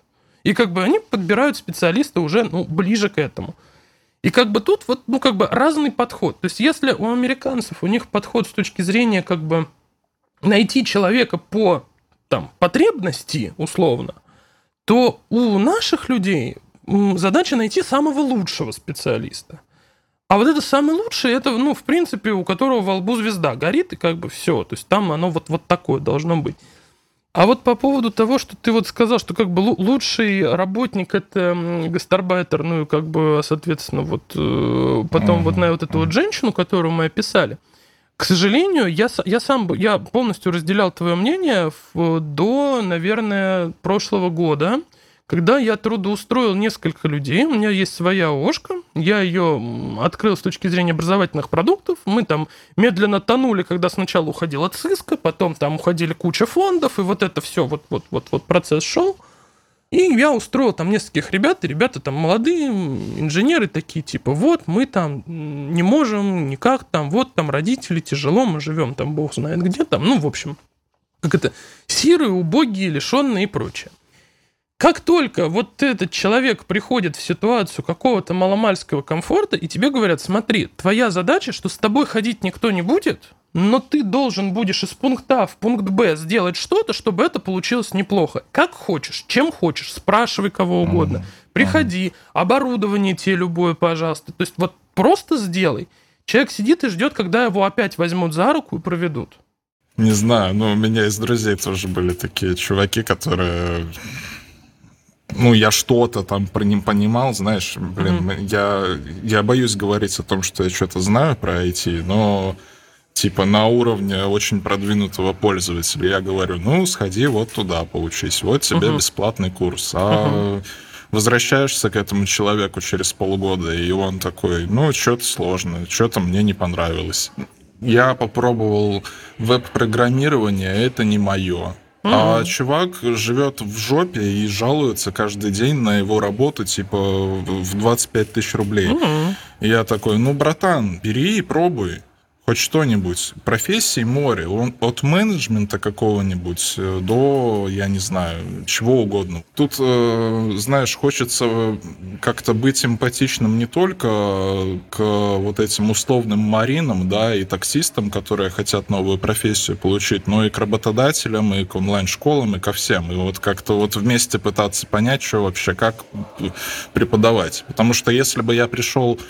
И как бы они подбирают специалиста уже ну, ближе к этому. И как бы тут вот, ну как бы разный подход. То есть если у американцев у них подход с точки зрения как бы найти человека по там потребности условно, то у наших людей задача найти самого лучшего специалиста. А вот это самый лучший, это, ну, в принципе, у которого во лбу звезда горит, и как бы все. То есть там оно вот, вот такое должно быть. А вот по поводу того, что ты вот сказал, что как бы лучший работник это гастарбайтер, ну и как бы, соответственно, вот э, потом mm-hmm. вот на вот эту вот женщину, которую мы описали, к сожалению, я, я сам я полностью разделял твое мнение в, до, наверное, прошлого года. Когда я трудоустроил несколько людей, у меня есть своя ОШКа, я ее открыл с точки зрения образовательных продуктов, мы там медленно тонули, когда сначала уходила ЦИСКа, потом там уходили куча фондов, и вот это все, вот, вот, вот, вот процесс шел. И я устроил там нескольких ребят, и ребята там молодые, инженеры такие, типа, вот мы там не можем никак, там, вот там родители тяжело, мы живем там, бог знает где там, ну, в общем, как это, сирые, убогие, лишенные и прочее. Как только вот этот человек приходит в ситуацию какого-то маломальского комфорта, и тебе говорят, смотри, твоя задача, что с тобой ходить никто не будет, но ты должен будешь из пункта А в пункт Б сделать что-то, чтобы это получилось неплохо. Как хочешь, чем хочешь, спрашивай кого угодно. Mm-hmm. Приходи, оборудование тебе любое, пожалуйста. То есть вот просто сделай. Человек сидит и ждет, когда его опять возьмут за руку и проведут. Не знаю, но у меня из друзей тоже были такие чуваки, которые ну, я что-то там про ним понимал, знаешь, блин, mm-hmm. я, я боюсь говорить о том, что я что-то знаю про IT, но типа на уровне очень продвинутого пользователя я говорю, ну, сходи вот туда, поучись, вот тебе uh-huh. бесплатный курс, а uh-huh. возвращаешься к этому человеку через полгода, и он такой, ну, что-то сложно, что-то мне не понравилось. Я попробовал веб-программирование, это не мое. Mm-hmm. А чувак живет в жопе и жалуется каждый день на его работу, типа, в 25 тысяч рублей. И я такой, ну, братан, бери и пробуй. Хоть что-нибудь. Профессий море. Он от менеджмента какого-нибудь э, до, я не знаю, чего угодно. Тут, э, знаешь, хочется как-то быть эмпатичным не только к вот этим условным маринам, да, и таксистам, которые хотят новую профессию получить, но и к работодателям, и к онлайн-школам, и ко всем. И вот как-то вот вместе пытаться понять, что вообще, как преподавать. Потому что если бы я пришел Э,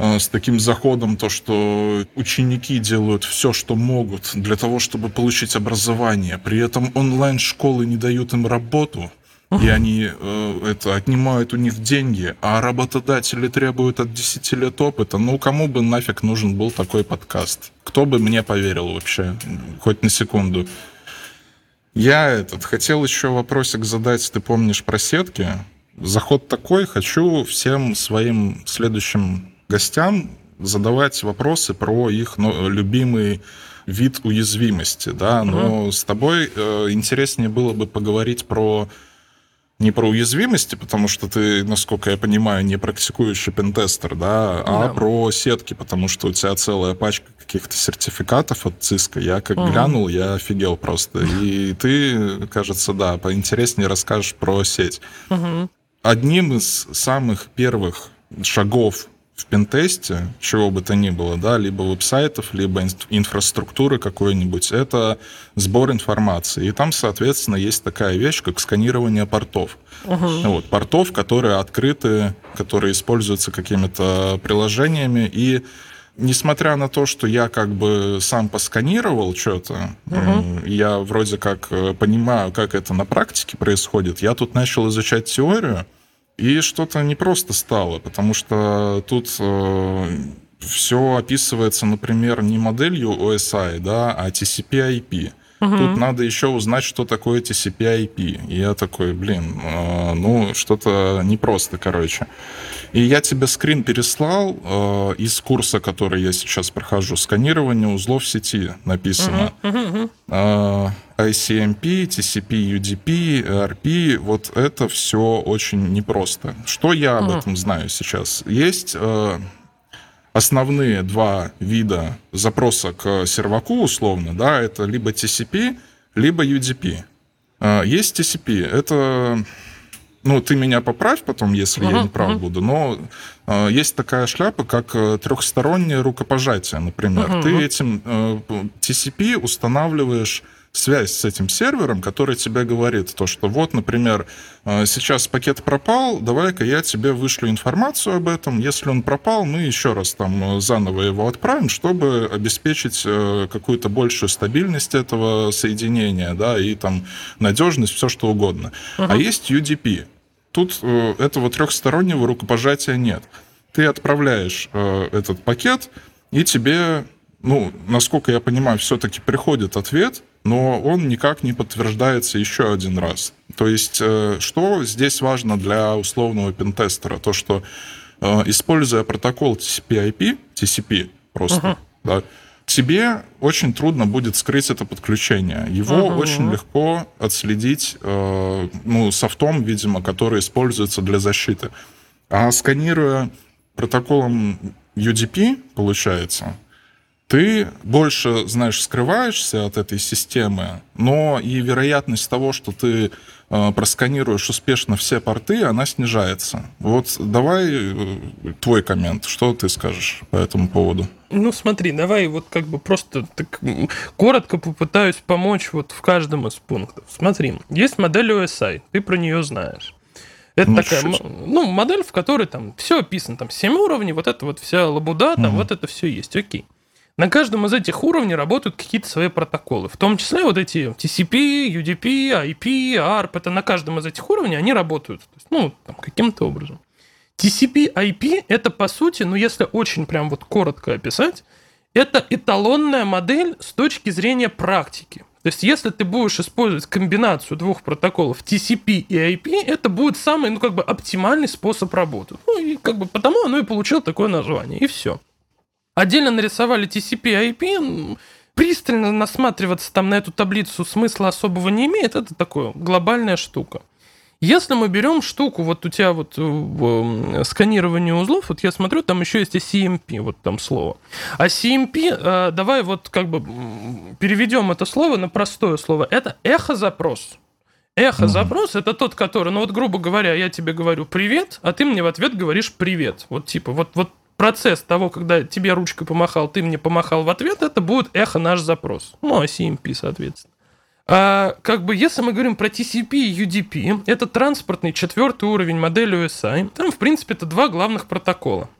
с таким заходом, то, что ученики делают все, что могут для того, чтобы получить образование. При этом онлайн-школы не дают им работу, и они э, это отнимают у них деньги, а работодатели требуют от 10 лет опыта. Ну, кому бы нафиг нужен был такой подкаст? Кто бы мне поверил вообще, хоть на секунду? Я этот хотел еще вопросик задать, ты помнишь про сетки? Заход такой, хочу всем своим следующим гостям задавать вопросы про их ну, любимый вид уязвимости, да, но угу. с тобой э, интереснее было бы поговорить про не про уязвимости, потому что ты, насколько я понимаю, не практикующий пентестер, да, а да. про сетки, потому что у тебя целая пачка каких-то сертификатов от ЦИСКа. Я как угу. глянул, я офигел просто. И ты, кажется, да, поинтереснее расскажешь про сеть. Угу. Одним из самых первых шагов в пентесте, чего бы то ни было, да, либо веб-сайтов, либо инфраструктуры какой-нибудь, это сбор информации. И там, соответственно, есть такая вещь, как сканирование портов. Uh-huh. Вот, портов, которые открыты, которые используются какими-то приложениями. И несмотря на то, что я как бы сам посканировал что-то, uh-huh. я вроде как э, понимаю, как это на практике происходит, я тут начал изучать теорию, и что-то непросто стало, потому что тут э, все описывается, например, не моделью OSI, да, а TCP-IP. Угу. Тут надо еще узнать, что такое TCP-IP. И я такой, блин, э, ну, что-то непросто, короче. И я тебе скрин переслал э, из курса, который я сейчас прохожу, сканирование узлов сети написано. Угу, угу, э, ICMP, TCP, UDP, ERP, вот это все очень непросто. Что я об этом знаю сейчас? Есть э, основные два вида запроса к серваку, условно, да, это либо TCP, либо UDP. А, есть TCP, это, ну, ты меня поправь потом, если uh-huh, я не прав uh-huh. буду, но э, есть такая шляпа, как э, трехстороннее рукопожатие, например. Uh-huh. Ты этим э, TCP устанавливаешь связь с этим сервером, который тебе говорит то, что вот, например, э, сейчас пакет пропал, давай-ка я тебе вышлю информацию об этом. Если он пропал, мы еще раз там э, заново его отправим, чтобы обеспечить э, какую-то большую стабильность этого соединения, да, и там надежность, все что угодно. Uh-huh. А есть UDP. Тут этого трехстороннего рукопожатия нет. Ты отправляешь этот пакет, и тебе ну, насколько я понимаю, все-таки приходит ответ, но он никак не подтверждается еще один раз. То есть, э, что здесь важно для условного пентестера? То, что э, используя протокол TCP-IP, TCP просто, uh-huh. да, тебе очень трудно будет скрыть это подключение. Его uh-huh. очень легко отследить э, ну, софтом, видимо, который используется для защиты. А сканируя протоколом UDP, получается, ты больше, знаешь, скрываешься от этой системы, но и вероятность того, что ты э, просканируешь успешно все порты, она снижается. Вот давай э, твой коммент, что ты скажешь по этому поводу? Ну смотри, давай вот как бы просто так коротко попытаюсь помочь вот в каждом из пунктов. Смотри, есть модель OSI, ты про нее знаешь. Это ну, такая, чуть. ну, модель, в которой там все описано, там 7 уровней, вот это вот вся лабуда, там угу. вот это все есть, окей. На каждом из этих уровней работают какие-то свои протоколы. В том числе вот эти TCP, UDP, IP, ARP. Это на каждом из этих уровней они работают. есть, ну, там, каким-то образом. TCP, IP — это, по сути, ну, если очень прям вот коротко описать, это эталонная модель с точки зрения практики. То есть, если ты будешь использовать комбинацию двух протоколов TCP и IP, это будет самый, ну, как бы оптимальный способ работы. Ну, и как бы потому оно и получило такое название, и все. Отдельно нарисовали TCP IP, пристально насматриваться там на эту таблицу смысла особого не имеет, это такое глобальная штука. Если мы берем штуку, вот у тебя вот э, сканирование узлов, вот я смотрю, там еще есть и вот там слово. А CMP, э, давай вот как бы переведем это слово на простое слово. Это эхо-запрос. Эхо-запрос это тот, который, ну вот грубо говоря, я тебе говорю привет, а ты мне в ответ говоришь привет. Вот типа, вот, вот процесс того, когда тебе ручкой помахал, ты мне помахал в ответ, это будет эхо наш запрос. Ну, а CMP, соответственно. А, как бы, если мы говорим про TCP и UDP, это транспортный четвертый уровень модели USI. Там, в принципе, это два главных протокола.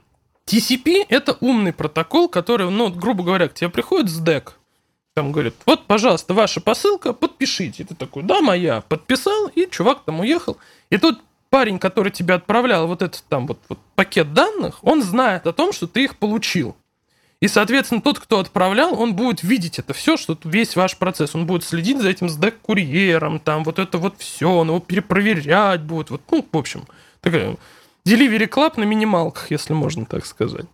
TCP — это умный протокол, который, ну, грубо говоря, к тебе приходит с DEC. Там говорит, вот, пожалуйста, ваша посылка, подпишите. И ты такой, да, моя. Подписал, и чувак там уехал. И тут парень, который тебе отправлял вот этот там вот, вот пакет данных, он знает о том, что ты их получил. И, соответственно, тот, кто отправлял, он будет видеть это все, что весь ваш процесс. Он будет следить за этим сдэк-курьером, там вот это вот все, он его перепроверять будет. Вот, ну, в общем, такая delivery club на минималках, если можно так сказать.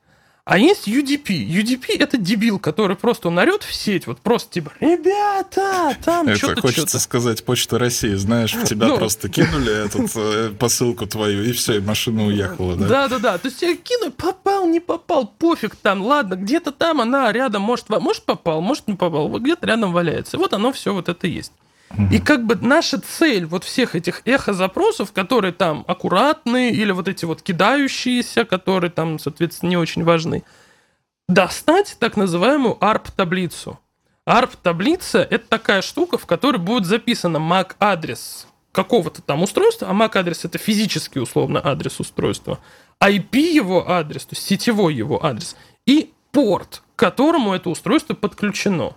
А есть UDP. UDP это дебил, который просто он орет в сеть, вот просто типа, ребята, там Это что-то, хочется что-то. сказать Почта России, знаешь, в тебя Ну. просто кинули эту э, посылку твою, и все, и машина уехала, да? Да, да, да. То есть я кину, попал, не попал, пофиг там, ладно, где-то там она рядом, может, может попал, может не попал, вот где-то рядом валяется. Вот оно все вот это есть. И как бы наша цель вот всех этих эхо-запросов, которые там аккуратные или вот эти вот кидающиеся, которые там, соответственно, не очень важны, достать так называемую ARP-таблицу. ARP-таблица — это такая штука, в которой будет записано MAC-адрес какого-то там устройства, а MAC-адрес — это физический, условно, адрес устройства, IP его адрес, то есть сетевой его адрес, и порт, к которому это устройство подключено.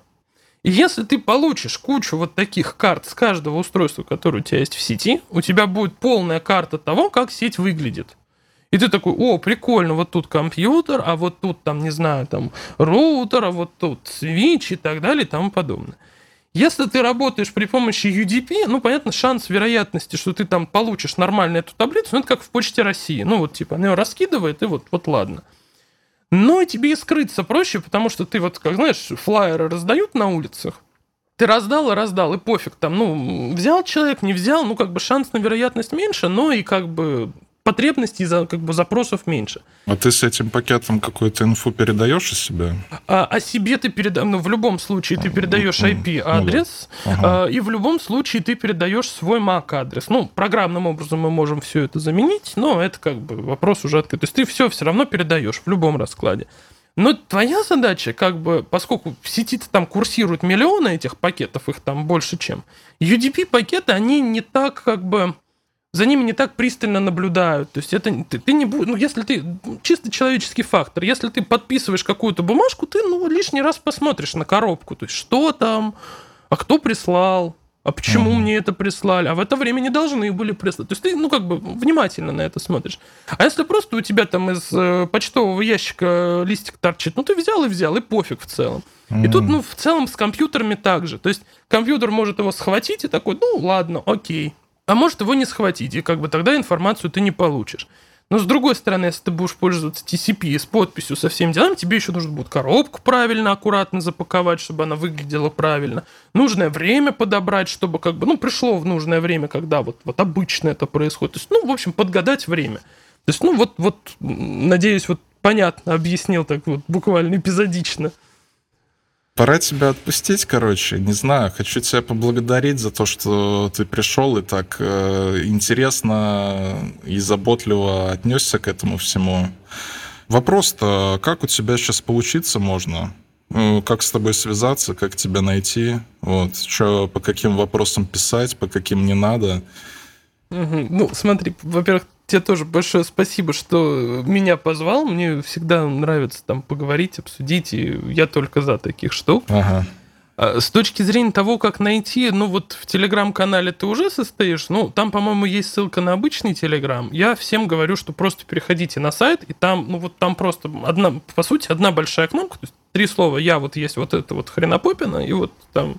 И если ты получишь кучу вот таких карт с каждого устройства, которое у тебя есть в сети, у тебя будет полная карта того, как сеть выглядит. И ты такой, о, прикольно, вот тут компьютер, а вот тут там, не знаю, там роутер, а вот тут свич и так далее и тому подобное. Если ты работаешь при помощи UDP, ну, понятно, шанс вероятности, что ты там получишь нормально эту таблицу, ну, это как в Почте России. Ну, вот, типа, она ее раскидывает, и вот, вот ладно. Но тебе и скрыться проще, потому что ты вот, как знаешь, флайеры раздают на улицах, ты раздал и раздал, и пофиг там, ну, взял человек, не взял, ну, как бы шанс на вероятность меньше, но и как бы потребностей, за, как бы запросов меньше. А ты с этим пакетом какую-то инфу передаешь из себя? А, о себе ты передаешь, ну, в любом случае ты передаешь. IP-адрес, Ну Ага. а, и в любом случае ты передаешь свой MAC-адрес. Ну, программным образом мы можем все это заменить, но это как бы вопрос уже открыт. То есть ты все все равно передаешь в любом раскладе. Но твоя задача, как бы, поскольку в сети там курсируют миллионы этих пакетов, их там больше чем, UDP-пакеты, они не так, как бы, за ними не так пристально наблюдают. То есть это ты, ты не будешь, ну если ты чисто человеческий фактор, если ты подписываешь какую-то бумажку, ты ну лишний раз посмотришь на коробку, то есть что там, а кто прислал, а почему Мгм. мне это прислали, а в это время не должны были прислать. То есть ты ну как бы внимательно на это смотришь. А если просто у тебя там из э, почтового ящика листик торчит, ну ты взял и взял и пофиг в целом. И тут, ну, в целом с компьютерами так же. То есть компьютер может его схватить и такой, ну, ладно, окей. А может его не схватить, и как бы тогда информацию ты не получишь. Но с другой стороны, если ты будешь пользоваться TCP с подписью со всеми делами, тебе еще нужно будет коробку правильно, аккуратно запаковать, чтобы она выглядела правильно. Нужное время подобрать, чтобы как бы, ну, пришло в нужное время, когда вот, вот обычно это происходит. То есть, ну, в общем, подгадать время. То есть, ну, вот, вот, надеюсь, вот понятно объяснил так вот буквально эпизодично. Пора тебя отпустить, короче. Не знаю, хочу тебя поблагодарить за то, что ты пришел и так э, интересно и заботливо отнесся к этому всему. Вопрос-то, как у тебя сейчас поучиться можно? Ну, Как с тобой связаться, как тебя найти? Вот, что, по каким вопросам писать, по каким не надо? Мгм. Ну, смотри, во-первых, тебе тоже большое спасибо, что меня позвал. Мне всегда нравится там поговорить, обсудить, и я только за таких штук. Ага. А С точки зрения того, как найти, ну вот в телеграм-канале ты уже состоишь, ну там, по-моему, есть ссылка на обычный телеграм. Я всем говорю, что просто переходите на сайт, и там, ну вот там просто одна, по сути, одна большая кнопка, то есть три слова «я», вот есть вот это вот хренопопина, и вот там...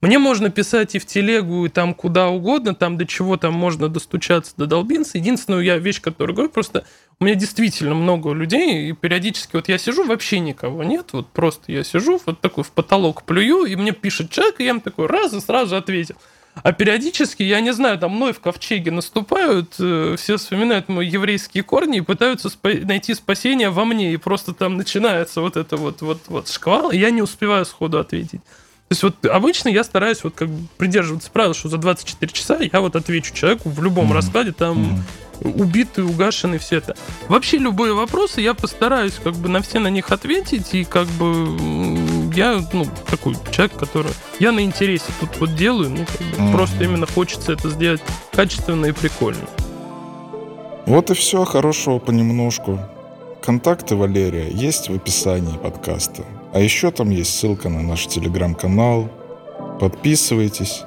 Мне можно писать и в телегу, и там куда угодно, там до чего там можно достучаться, додолбиться. Единственную я вещь, которую говорю, просто у меня действительно много людей, и периодически вот я сижу, вообще никого нет, вот просто я сижу, вот такой в потолок плюю, и мне пишет человек, и я ему такой раз и сразу ответил. А периодически, я не знаю, там мной в ковчеге наступают, э, все вспоминают мои еврейские корни и пытаются спа- найти спасение во мне, и просто там начинается вот это вот, вот, вот шквал, и я не успеваю сходу ответить. То есть вот обычно я стараюсь вот как бы придерживаться правил, что за 24 часа я вот отвечу человеку в любом Мгм. раскладе, там Мгм. убитый, угашенный, все это. Вообще любые вопросы, я постараюсь как бы на все на них ответить, и как бы я, ну, такой человек, который... Я на интересе тут вот делаю, мне как бы Мгм. просто именно хочется это сделать качественно и прикольно. Вот и все, хорошего понемножку. Контакты Валерия есть в описании подкаста. А еще там есть ссылка на наш телеграм-канал. Подписывайтесь,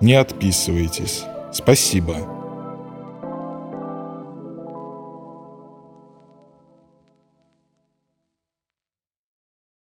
не отписывайтесь. Спасибо.